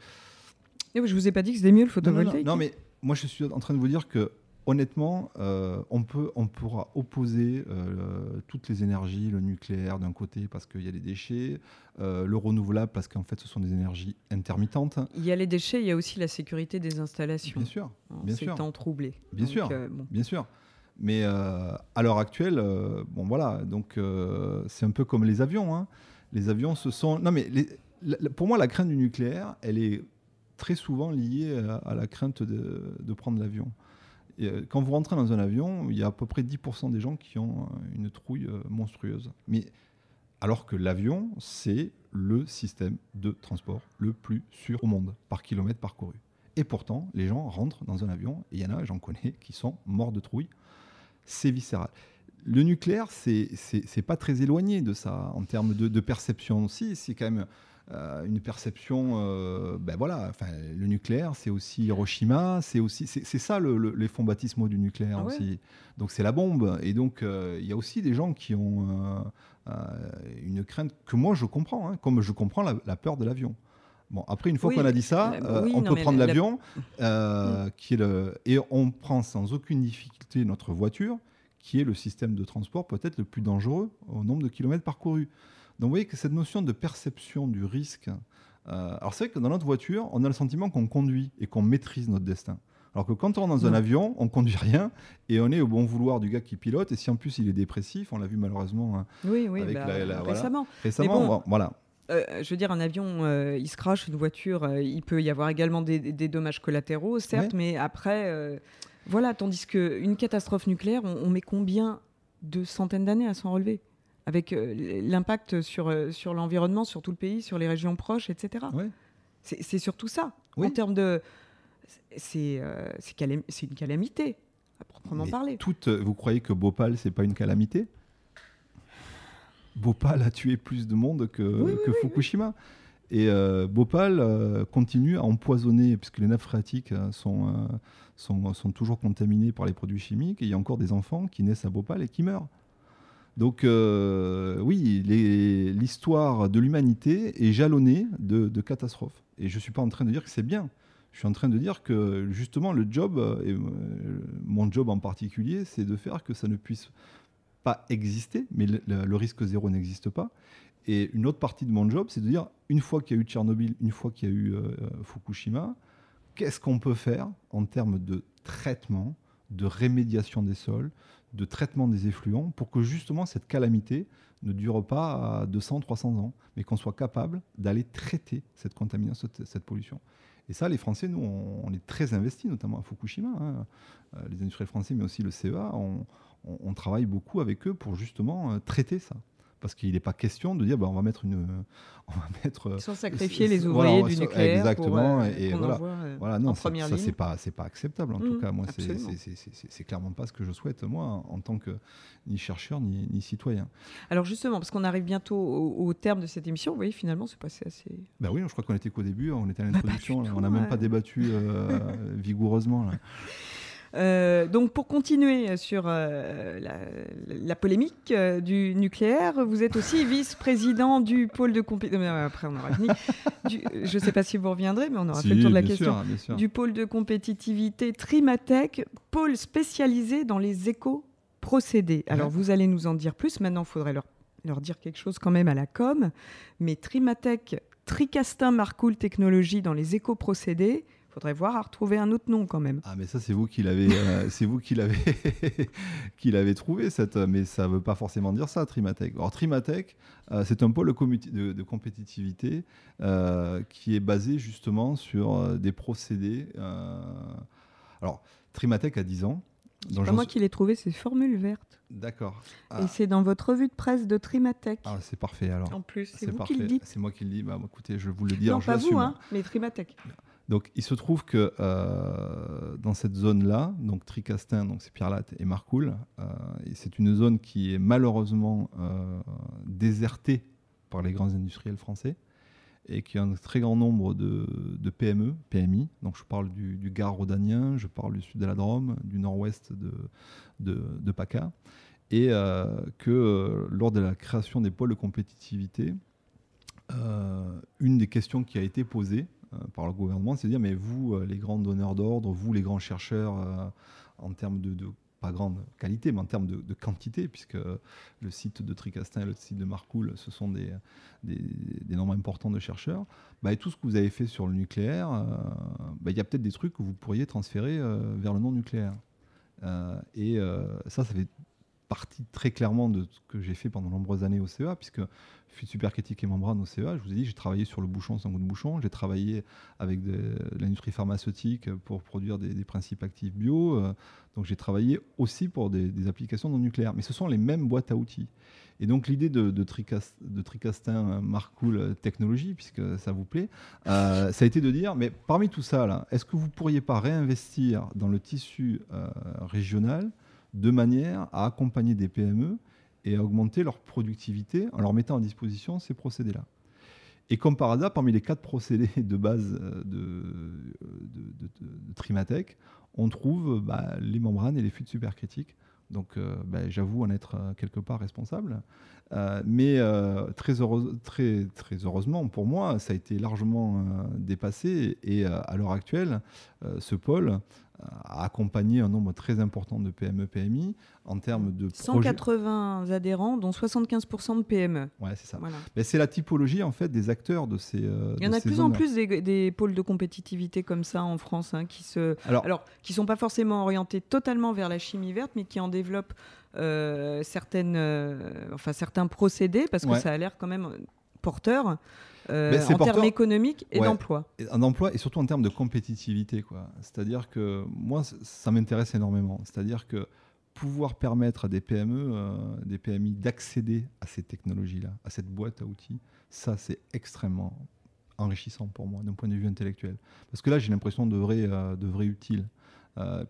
Speaker 2: et je vous ai pas dit que c'était mieux le photovoltaïque.
Speaker 3: non, mais moi je suis en train de vous dire que honnêtement, euh, on, peut, on pourra opposer euh, toutes les énergies, le nucléaire d'un côté parce qu'il y a des déchets, euh, le renouvelable parce qu'en fait ce sont des énergies intermittentes.
Speaker 2: Il y a les déchets, il y a aussi la sécurité des installations.
Speaker 3: Bien sûr, bien sûr.
Speaker 2: temps troublé.
Speaker 3: Bien sûr, bien sûr. Mais à l'heure actuelle, bon voilà, donc c'est un peu comme les avions. Hein. Les avions, ce sont. Non mais pour moi, la crainte du nucléaire, elle est très souvent liée à, la crainte de, de prendre l'avion. Quand vous rentrez dans un avion, il y a à peu près 10% des gens qui ont euh, une trouille euh, monstrueuse. Mais alors que l'avion, c'est le système de transport le plus sûr au monde par kilomètre parcouru. Et pourtant, les gens rentrent dans un avion, et il y en a, j'en connais, qui sont morts de trouille. C'est viscéral. Le nucléaire, c'est pas très éloigné de ça en termes de, de perception aussi. C'est quand même euh, une perception, euh, ben voilà, enfin, le nucléaire, c'est aussi Hiroshima, c'est aussi, c'est ça les fonds baptismaux du nucléaire ah aussi. Donc c'est la bombe, et donc euh, il y a aussi des gens qui ont une crainte que moi je comprends, hein, comme je comprends la, peur de l'avion. Bon, après, une fois qu'on a dit ça, on peut prendre l'avion, qui est le, et on prend sans aucune difficulté notre voiture, qui est le système de transport peut-être le plus dangereux au nombre de kilomètres parcourus. Donc vous voyez que cette notion de perception du risque, euh, alors c'est vrai que dans notre voiture, on a le sentiment qu'on conduit et qu'on maîtrise notre destin. Alors que quand on rentre dans un avion, on conduit rien et on est au bon vouloir du gars qui pilote. Et si en plus il est dépressif, on l'a vu malheureusement hein,
Speaker 2: oui, oui, bah, récemment.
Speaker 3: Récemment, voilà.
Speaker 2: Euh, je veux dire, un avion, euh, il se crache, une voiture, il peut y avoir également des, dommages collatéraux, certes, mais après, voilà, tandis qu'une catastrophe nucléaire, on met combien de centaines d'années à s'en relever? Avec euh, l'impact sur, euh, sur l'environnement, sur tout le pays, sur les régions proches, etc. C'est surtout ça. En termes de. C'est euh, une calamité, à proprement parler.
Speaker 3: Toute, vous croyez que Bhopal, c'est pas une calamité? Bhopal a tué plus de monde que, que Fukushima. Et Bhopal continue à empoisonner, puisque les nappes phréatiques sont, sont, sont, toujours contaminées par les produits chimiques. Et il y a encore des enfants qui naissent à Bhopal et qui meurent. Donc euh, oui, l'histoire de l'humanité est jalonnée de, catastrophes. Et je ne suis pas en train de dire que c'est bien. Je suis en train de dire que justement le job, et euh, mon job en particulier, c'est de faire que ça ne puisse pas exister, mais le, risque zéro n'existe pas. Et une autre partie de mon job, c'est de dire, une fois qu'il y a eu Tchernobyl, une fois qu'il y a eu euh, Fukushima, qu'est-ce qu'on peut faire en termes de traitement, de rémédiation des sols, de traitement des effluents pour que justement cette calamité ne dure pas à 200, 300 ans, mais qu'on soit capable d'aller traiter cette contamination, cette pollution. Et ça, les Français, nous, on, est très investis, notamment à Fukushima. Hein. Euh, les industriels français, mais aussi le CEA, on travaille beaucoup avec eux pour justement euh, traiter ça parce qu'il n'est pas question de dire bah, on va mettre une
Speaker 2: on va mettre sans sacrifier les ouvriers du nucléaire
Speaker 3: exactement
Speaker 2: pour,
Speaker 3: euh, et, voilà. euh, voilà non ça c'est pas pas acceptable. En tout mmh, cas moi c'est clairement pas ce que je souhaite moi en tant que ni chercheur ni, ni citoyen.
Speaker 2: Alors justement parce qu'on arrive bientôt au, terme de cette émission vous voyez finalement c'est passé assez
Speaker 3: bah oui je crois qu'on était qu'au début on était à l'introduction on n'a même pas débattu euh, vigoureusement là.
Speaker 2: Euh, donc pour continuer sur euh, la, polémique euh, du nucléaire, vous êtes aussi vice-président du pôle de compétitivité. Après, on aura fini. je ne sais pas si vous reviendrez, mais on aura fait le tour de la question. Du pôle de compétitivité Trimatech, pôle spécialisé dans les éco-procédés. Alors vous allez nous en dire plus. Maintenant, il faudrait leur, leur dire quelque chose quand même à la com. Mais Trimatech, Tricastin Marcoule Technologies dans les éco-procédés faudrait voir à retrouver un autre nom quand même.
Speaker 3: Ah mais ça c'est vous qui l'avez, euh, c'est vous qui l'avez, qui l'avez trouvé cette, mais ça veut pas forcément dire ça Trimatech. Alors Trimatech, euh, c'est un pôle de, de compétitivité euh, qui est basé justement sur des procédés. alors Trimatech a 10 ans.
Speaker 2: C'est pas moi qui l'ai trouvé, c'est Formule Verte.
Speaker 3: D'accord.
Speaker 2: Et ah. c'est dans votre revue de presse de Trimatech.
Speaker 3: Ah, c'est parfait alors.
Speaker 2: En plus, c'est vous qui le dites.
Speaker 3: C'est moi qui le dis. Bah, écoutez, je vous le dis.
Speaker 2: Non, pas vous, hein, mais Trimatech.
Speaker 3: Donc, il se trouve que euh, dans cette zone-là, donc Tricastin, donc c'est Pierre-Latte et Marcoule, euh, c'est une zone qui est malheureusement euh, désertée par les grands industriels français. et qui a un très grand nombre de, PME, PMI. Donc je parle du, du Gard rhodanien, je parle du sud de la Drôme, du nord-ouest de, de, PACA. Et que lors de la création des pôles de compétitivité, une des questions qui a été posée par le gouvernement, c'est de dire mais vous, les grands donneurs d'ordre, vous, les grands chercheurs en termes de, pas grande qualité, mais en termes de, quantité, puisque le site de Tricastin et le site de Marcoule, ce sont des, des, nombres importants de chercheurs, bah, et tout ce que vous avez fait sur le nucléaire, euh, bah, il y a peut-être des trucs que vous pourriez transférer euh, vers le non nucléaire. Euh, et ça, ça fait partie très clairement de ce que j'ai fait pendant de nombreuses années au CEA, puisque fut supercritique et membrane au CEA, je vous ai dit, j'ai travaillé sur le bouchon sans goût de bouchon, j'ai travaillé avec de, l'industrie pharmaceutique pour produire des, principes actifs bio, euh, donc j'ai travaillé aussi pour des, applications non nucléaires. Mais ce sont les mêmes boîtes à outils. Et donc l'idée de, de, Tricastin euh, Marcoul Technologie, puisque ça vous plaît, euh, ça a été de dire, mais parmi tout ça, est-ce que vous ne pourriez pas réinvestir dans le tissu régional de manière à accompagner des PME et à augmenter leur productivité en leur mettant à disposition ces procédés-là. Et comme par hasard, parmi les quatre procédés de base euh, de, Trimatech, on trouve bah, les membranes et les fuites supercritiques. Donc euh, bah, j'avoue en être euh, quelque part responsable. mais très, heureusement pour moi, ça a été largement dépassé. Et à l'heure actuelle, ce pôle a accompagné un nombre très important de PME, PMI en termes de
Speaker 2: 180 adhérents, dont 75% de PME.
Speaker 3: Ouais, c'est ça. Mais c'est la typologie en fait des acteurs de ces.
Speaker 2: Euh, Il y en a de plus en plus des, pôles de compétitivité comme ça en France, hein, qui se, alors, qui sont pas forcément orientés totalement vers la chimie verte, mais qui en développent euh, certaines, euh, enfin certains procédés parce que ça a l'air quand même porteur. Euh, en termes économiques et d'emploi.
Speaker 3: En emploi et surtout en termes de compétitivité. C'est-à-dire que moi, ça m'intéresse énormément. C'est-à-dire que pouvoir permettre à des PME, euh, des PMI d'accéder à ces technologies-là, à cette boîte à outils, ça c'est extrêmement enrichissant pour moi d'un point de vue intellectuel. Parce que là, j'ai l'impression de vrai, euh, de vrai utile.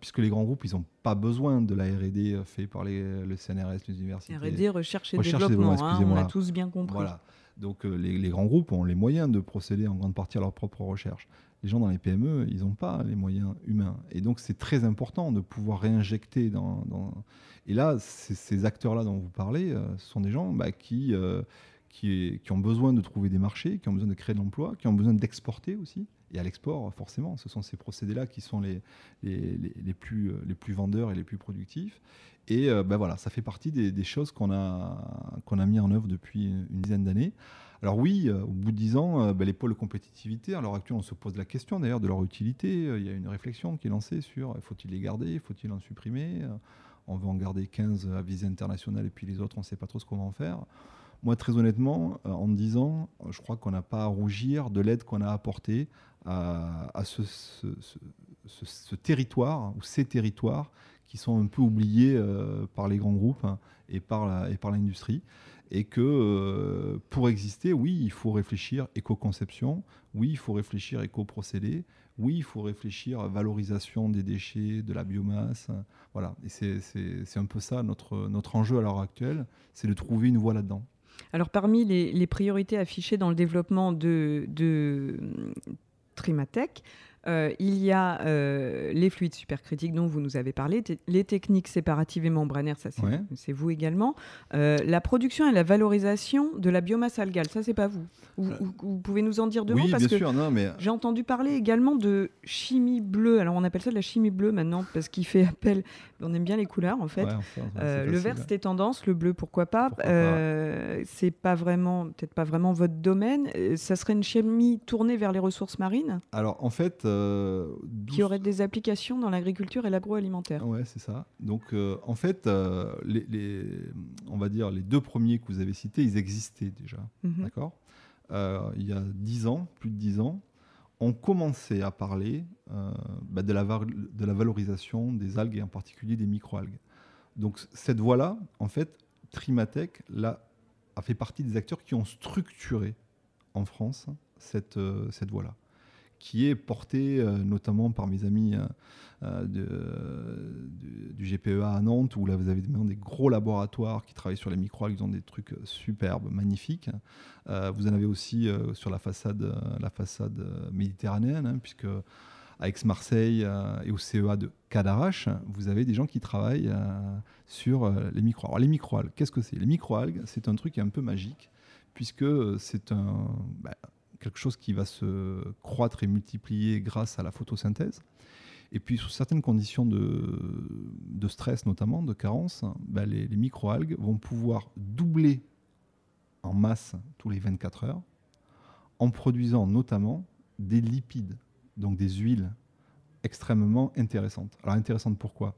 Speaker 3: puisque les grands groupes, ils n'ont pas besoin de la R&D fait par les, le CNRS, les universités.
Speaker 2: R&D, recherche et développement, hein, on a tous bien compris.
Speaker 3: Voilà. Donc euh, les, grands groupes ont les moyens de procéder en grande partie à leur propre recherche. Les gens dans les PME, ils n'ont pas les moyens humains. Et donc c'est très important de pouvoir réinjecter dans... Et là, ces acteurs-là dont vous parlez, euh, ce sont des gens bah, qui, euh, qui, qui, ont besoin de trouver des marchés, qui ont besoin de créer de l'emploi, qui ont besoin d'exporter aussi. Et à l'export, forcément, ce sont ces procédés-là qui sont les, les, les, plus, les plus vendeurs et les plus productifs. Et euh, ben voilà, ça fait partie des, choses qu'on a, qu'on a mis en œuvre depuis une dizaine d'années. Alors oui, euh, au bout de dix ans, euh, ben les pôles de compétitivité, à l'heure actuelle, on se pose la question d'ailleurs de leur utilité. Il y a une réflexion qui est lancée sur faut-il les garder, faut-il en supprimer? On veut en garder 15 à visée internationale et puis les autres, on ne sait pas trop ce qu'on va en faire. Moi, très honnêtement, en 10 ans, je crois qu'on n'a pas à rougir de l'aide qu'on a apportée à, ce, territoire ou ces territoires qui sont un peu oubliés euh, par les grands groupes hein, et par l'industrie. Et que euh, pour exister, oui, il faut réfléchir éco-conception, oui, il faut réfléchir éco-procédé, oui, il faut réfléchir à valorisation des déchets, de la biomasse. Hein, voilà. Et c'est un peu ça notre, notre enjeu à l'heure actuelle, c'est de trouver une voie là-dedans.
Speaker 2: Alors parmi les, priorités affichées dans le développement de, de Trimatech, euh, il y a euh, les fluides supercritiques dont vous nous avez parlé, les techniques séparatives et membranaires, ça c'est vous également. Euh, la production et la valorisation de la biomasse algale, ça c'est pas vous. Vous, pouvez nous en dire deux
Speaker 3: oui,
Speaker 2: mots
Speaker 3: parce que mais...
Speaker 2: j'ai entendu parler également de chimie bleue. Alors on appelle ça de la chimie bleue maintenant parce qu'il fait appel. On aime bien les couleurs en fait. le vert c'était tendance, le bleu pourquoi pas. c'est pas vraiment, peut-être pas vraiment votre domaine. Ça serait une chimie tournée vers les ressources marines?
Speaker 3: Alors en fait
Speaker 2: euh, qui aurait des applications dans l'agriculture et l'agroalimentaire.
Speaker 3: Ouais, c'est ça. Donc, euh, en fait, euh, les, on va dire les deux premiers que vous avez cités, ils existaient déjà. Mhm. D'accord Il y a dix ans, plus de dix ans, on commençait à parler bah, de, la de la valorisation des algues et en particulier des microalgues. Donc, cette voie-là, en fait, Trimatech là, a fait partie des acteurs qui ont structuré en France cette, cette voie-là qui est porté euh, notamment par mes amis euh, euh, du GPEA à Nantes, où là vous avez des gros laboratoires qui travaillent sur les microalgues, ils ont des trucs superbes, magnifiques. vous en avez aussi sur la façade, la façade méditerranéenne, hein, puisque à Aix-Marseille et au CEA de Cadarache, vous avez des gens qui travaillent sur les microalgues. Alors les microalgues, qu'est-ce que c'est? Les microalgues, c'est un truc un peu magique, puisque c'est un, bah, quelque chose qui va se croître et multiplier grâce à la photosynthèse. Et puis, sous certaines conditions de, stress, notamment de carence, bah, les, les microalgues vont pouvoir doubler en masse tous les 24 heures, en produisant notamment des lipides, donc des huiles extrêmement intéressantes. Alors, intéressantes pourquoi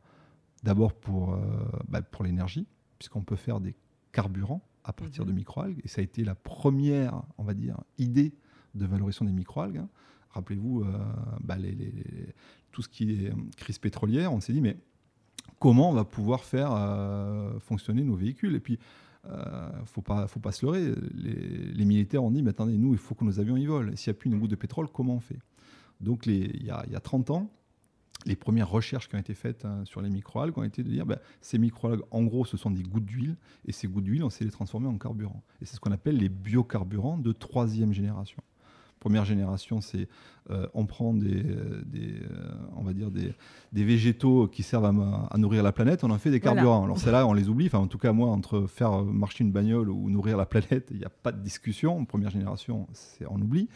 Speaker 3: D'abord pour, euh, bah, pour l'énergie, puisqu'on peut faire des carburants à partir de mhm. microalgues, et ça a été la première, on va dire, idée de valorisation des microalgues. Hein. Rappelez-vous, euh, bah, tout ce qui est euh, crise pétrolière, on s'est dit, mais comment on va pouvoir faire euh, fonctionner nos véhicules? Et puis, il faut pas, faut pas se leurrer. Les, militaires ont dit, mais attendez, nous, il faut que nos avions y volent. S'il n'y a plus une goutte de pétrole, comment on fait? Donc, il y, a, y a 30 ans, les premières recherches qui ont été faites hein, sur les microalgues ont été de dire ben, ces microalgues, en gros, ce sont des gouttes d'huile, et ces gouttes d'huile, on sait les transformer en carburant. Et c'est ce qu'on appelle les biocarburants de troisième génération. Première génération, c'est euh, on prend des, des euh, on va dire des, des, végétaux qui servent à, nourrir la planète, on en fait des carburants. Alors c'est là, on les oublie. Enfin, en tout cas, moi, entre faire marcher une bagnole ou nourrir la planète, il n'y a pas de discussion. Première génération, c'est on oublie.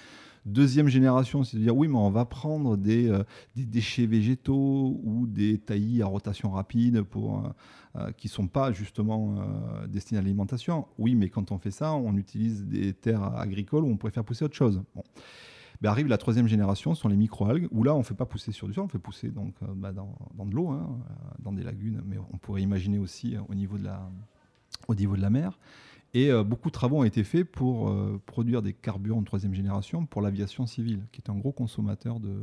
Speaker 3: Deuxième génération, c'est de dire oui, mais on va prendre des, euh, déchets végétaux ou des taillis à rotation rapide pour, euh, euh, qui ne sont pas justement destinés à l'alimentation. Oui, mais quand on fait ça, on utilise des terres agricoles où on pourrait faire pousser autre chose. Bon. Ben, arrive la troisième génération, ce sont les microalgues, où là, on ne fait pas pousser sur du sol, on fait pousser donc, bah, dans, de l'eau, hein, dans des lagunes, mais on pourrait imaginer aussi au niveau de la, au niveau de la mer. Et euh, beaucoup de travaux ont été faits pour euh, produire des carburants de troisième génération pour l'aviation civile, qui est un gros consommateur de,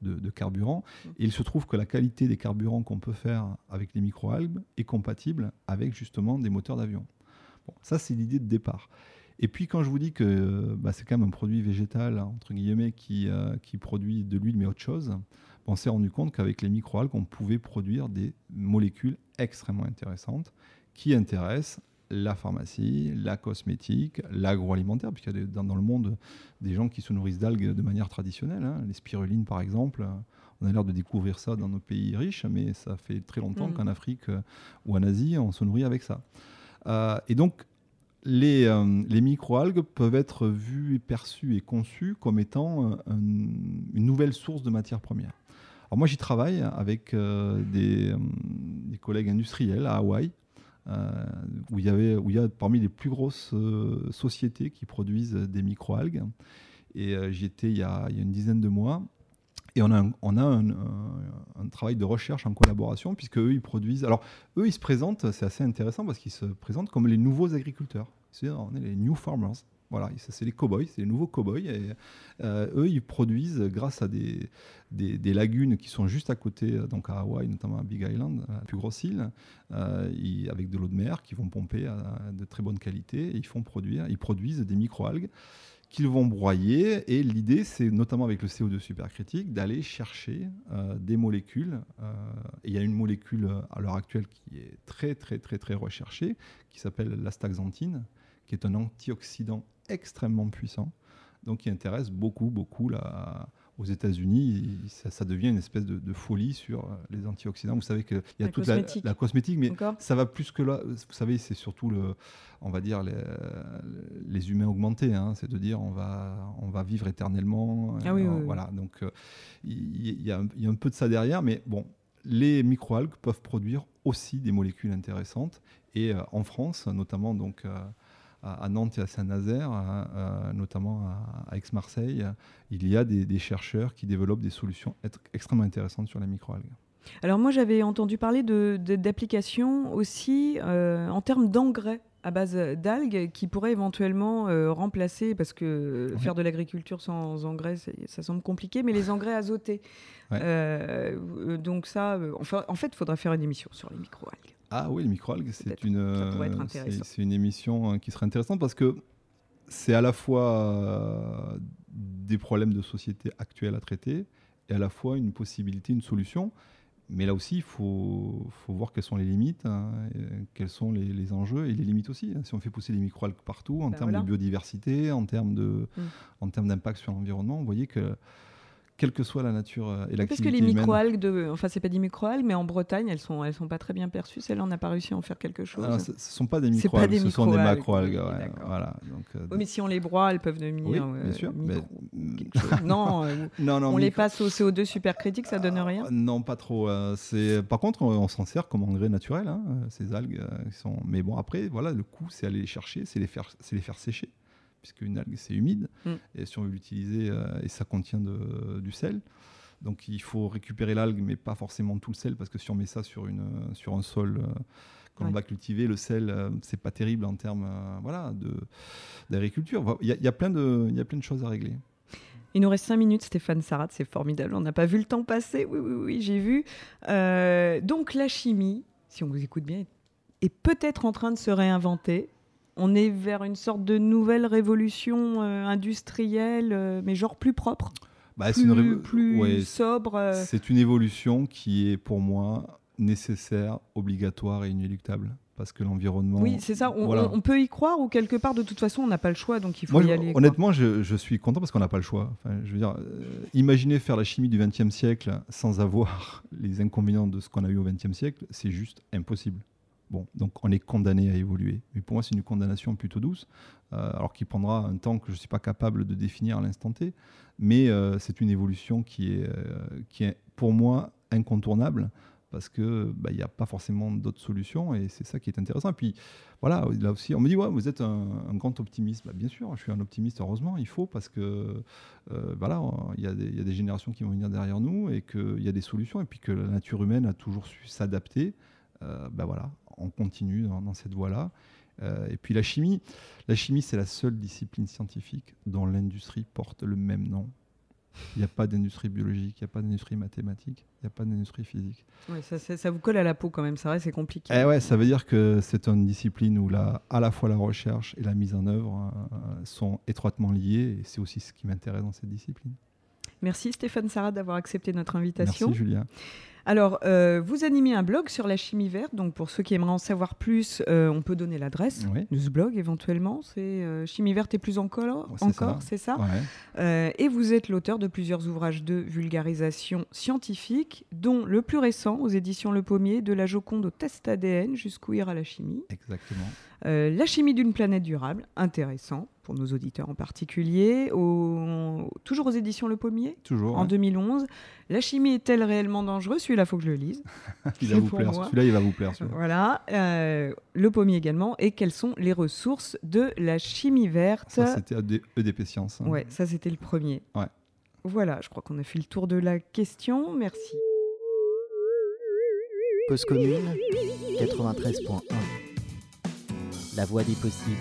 Speaker 3: de, carburant. Et il se trouve que la qualité des carburants qu'on peut faire avec les microalgues est compatible avec justement des moteurs d'avion. Bon, ça, c'est l'idée de départ. Et puis quand je vous dis que bah, c'est quand même un produit végétal, entre guillemets, qui, euh, qui produit de l'huile mais autre chose, on s'est rendu compte qu'avec les microalgues, on pouvait produire des molécules extrêmement intéressantes qui intéressent la pharmacie, la cosmétique, l'agroalimentaire, puisqu'il y a dans, le monde des gens qui se nourrissent d'algues de manière traditionnelle. Hein. Les spirulines, par exemple, on a l'air de découvrir ça dans nos pays riches, mais ça fait très longtemps mm. qu'en Afrique euh, ou en Asie, on se nourrit avec ça. Euh, et donc, les, euh, les microalgues peuvent être vues et perçues et conçues comme étant une nouvelle source de matière première. Alors moi, j'y travaille avec des, des, collègues industriels à Hawaï euh, où, il y avait, où il y a parmi les plus grosses euh, sociétés qui produisent des microalgues. Et euh, j'y étais il y, a, une dizaine de mois. Et on a, un, un, travail de recherche en collaboration, puisque eux, ils produisent. Alors, eux, ils se présentent, c'est assez intéressant parce qu'ils se présentent comme les nouveaux agriculteurs. C'est-à-dire, on est les new farmers. Voilà, c'est les cow-boys, c'est les nouveaux cow-boys. Euh, eux, ils produisent grâce à des, lagunes qui sont juste à côté, euh, donc à Hawaï, notamment à Big Island, la plus grosse île, euh, avec de l'eau de mer qui vont pomper de très bonne qualité. Ils font produire, ils produisent des microalgues qu'ils vont broyer. Et l'idée, c'est notamment avec le CO2 supercritique, d'aller chercher des molécules. il y a une molécule à l'heure actuelle qui est très, très, très, très recherchée, qui s'appelle l'astaxanthine, qui est un antioxydant extrêmement puissant, donc qui intéresse beaucoup, beaucoup la, aux États-Unis. Ça, devient une espèce de, folie sur euh, les antioxydants. Vous savez qu'il y a toute La, cosmétique, mais ça va plus que là. Vous savez, c'est surtout le, on va dire les, les humains augmentés. Hein. c'est de dire on va, on va vivre éternellement.
Speaker 2: Ah oui,
Speaker 3: voilà. Donc euh, il y, a, un peu de ça derrière, mais bon. Les microalgues peuvent produire aussi des molécules intéressantes et euh, en France, notamment donc à, Nantes et à Saint-Nazaire, notamment à, Aix-Marseille, il y a des, chercheurs qui développent des solutions extrêmement intéressantes sur les microalgues.
Speaker 2: Alors moi j'avais entendu parler d'applications de, aussi euh, en termes d'engrais à base d'algues qui pourraient éventuellement euh, remplacer, parce que faire de l'agriculture sans engrais, ça semble compliqué, mais les engrais azotés. Euh, donc ça, enfin, en fait, il faudrait faire une émission sur les microalgues.
Speaker 3: Ah oui, les microalgues, c'est une, euh, c'est une émission hein, qui serait intéressante parce que c'est à la fois euh, des problèmes de société actuels à traiter et à la fois une possibilité, une solution. Mais là aussi, il faut, faut, voir quelles sont les limites, hein, quels sont les, les, enjeux et les limites aussi. Hein. Si on fait pousser des microalgues partout, en ben termes de biodiversité, en termes mmh. d'impact sur l'environnement, vous voyez que quelle que soit la nature euh, et l'activité
Speaker 2: Parce que les microalgues, de... enfin c'est pas des microalgues, mais en Bretagne, elles sont, elles sont pas très bien perçues. Celles-là, on n'a pas réussi à en faire quelque chose.
Speaker 3: ce ne sont pas des microalgues, ce sont des macroalgues. Ouais, voilà.
Speaker 2: Donc, euh, oui, mais si on les broie, elles peuvent devenir.
Speaker 3: Oui, bien euh, sûr. Mais...
Speaker 2: non, non, non, on les passe au CO2 supercritique, ça donne rien.
Speaker 3: Non, pas trop. c'est par contre, on, s'en sert comme engrais naturel, hein, ces algues. sont... Mais bon, après, voilà, le coup, c'est aller les chercher, c'est les faire, c'est les faire sécher puisqu'une algue c'est humide, mm. et si on veut l'utiliser, euh, et ça contient de, du sel. Donc il faut récupérer l'algue, mais pas forcément tout le sel, parce que si on met ça sur, une, sur un sol euh, qu'on va cultiver, le sel, euh, c'est pas terrible en termes voilà, d'agriculture. Il y, a plein de, y a plein de choses à régler.
Speaker 2: Il nous reste cinq minutes, Stéphane Sarat, c'est formidable. On n'a pas vu le temps passer. Oui, oui, oui, j'ai vu. donc la chimie, si on vous écoute bien, est peut-être en train de se réinventer on est vers une sorte de nouvelle révolution euh, industrielle, euh, mais genre plus propre, bah, plus, plus sobre. Euh.
Speaker 3: C'est une évolution qui est pour moi nécessaire, obligatoire et inéluctable. Parce que l'environnement.
Speaker 2: Oui, c'est ça. On, peut y croire ou quelque part, de toute façon, on n'a pas le choix, donc il faut y aller.
Speaker 3: Honnêtement, je, suis content parce qu'on n'a pas le choix. je veux dire, imaginez faire la chimie du XXe siècle sans avoir les inconvénients de ce qu'on a eu au XXe siècle, c'est juste impossible. Bon, donc on est condamné à évoluer. Mais pour moi, c'est une condamnation plutôt douce, euh, alors qui prendra un temps que je ne suis pas capable de définir à l'instant T. Mais euh, c'est une évolution qui est, euh, qui est pour moi incontournable parce qu'il bah, n'y a pas forcément d'autres solutions et c'est ça qui est intéressant. Et puis voilà, là aussi, on me dit, ouais, vous êtes un, grand optimiste. Bah, bien sûr, je suis un optimiste, heureusement, il faut parce que voilà, il y, y, a des générations qui vont venir derrière nous et qu'il y a des solutions et puis que la nature humaine a toujours su s'adapter. ben voilà, on continue dans, cette voie-là. Euh, et puis la chimie, la chimie c'est la seule discipline scientifique dont l'industrie porte le même nom. Il n'y a pas d'industrie biologique, il n'y a pas d'industrie mathématique, il n'y a pas d'industrie physique.
Speaker 2: Ouais, ça, ça, vous colle à la peau quand même, ça vrai, c'est compliqué.
Speaker 3: Eh ouais, ça veut dire que c'est une discipline où la, à la fois la recherche et la mise en œuvre euh, sont étroitement liées, et c'est aussi ce qui m'intéresse dans cette discipline.
Speaker 2: Merci Stéphane Sarah d'avoir accepté notre invitation.
Speaker 3: Merci Julien.
Speaker 2: Alors, euh, vous animez un blog sur la chimie verte. Donc, pour ceux qui aimeraient en savoir plus, euh, on peut donner l'adresse de ce blog éventuellement. C'est euh, Chimie verte et plus encore, encore c'est ça. et vous êtes l'auteur de plusieurs ouvrages de vulgarisation scientifique, dont le plus récent aux éditions Le Pommier, de la Joconde au test ADN jusqu'où ira la chimie.
Speaker 3: Exactement.
Speaker 2: la chimie d'une planète durable, intéressant pour nos auditeurs en particulier, toujours aux éditions Le Pommier,
Speaker 3: toujours,
Speaker 2: en 2011. La chimie est-elle réellement dangereuse? Celui-là, il faut que je le lise.
Speaker 3: il va vous plaire. Celui-là, il va vous plaire.
Speaker 2: Voilà. Euh, le Pommier également. Et quelles sont les ressources de la chimie verte?
Speaker 3: Ça, c'était EDP Science.
Speaker 2: Hein. Ouais, ça, c'était le premier.
Speaker 3: Ouais.
Speaker 2: Voilà, je crois qu'on a fait le tour de la question. Merci.
Speaker 1: Cause commune 93.1 La voie des possibles.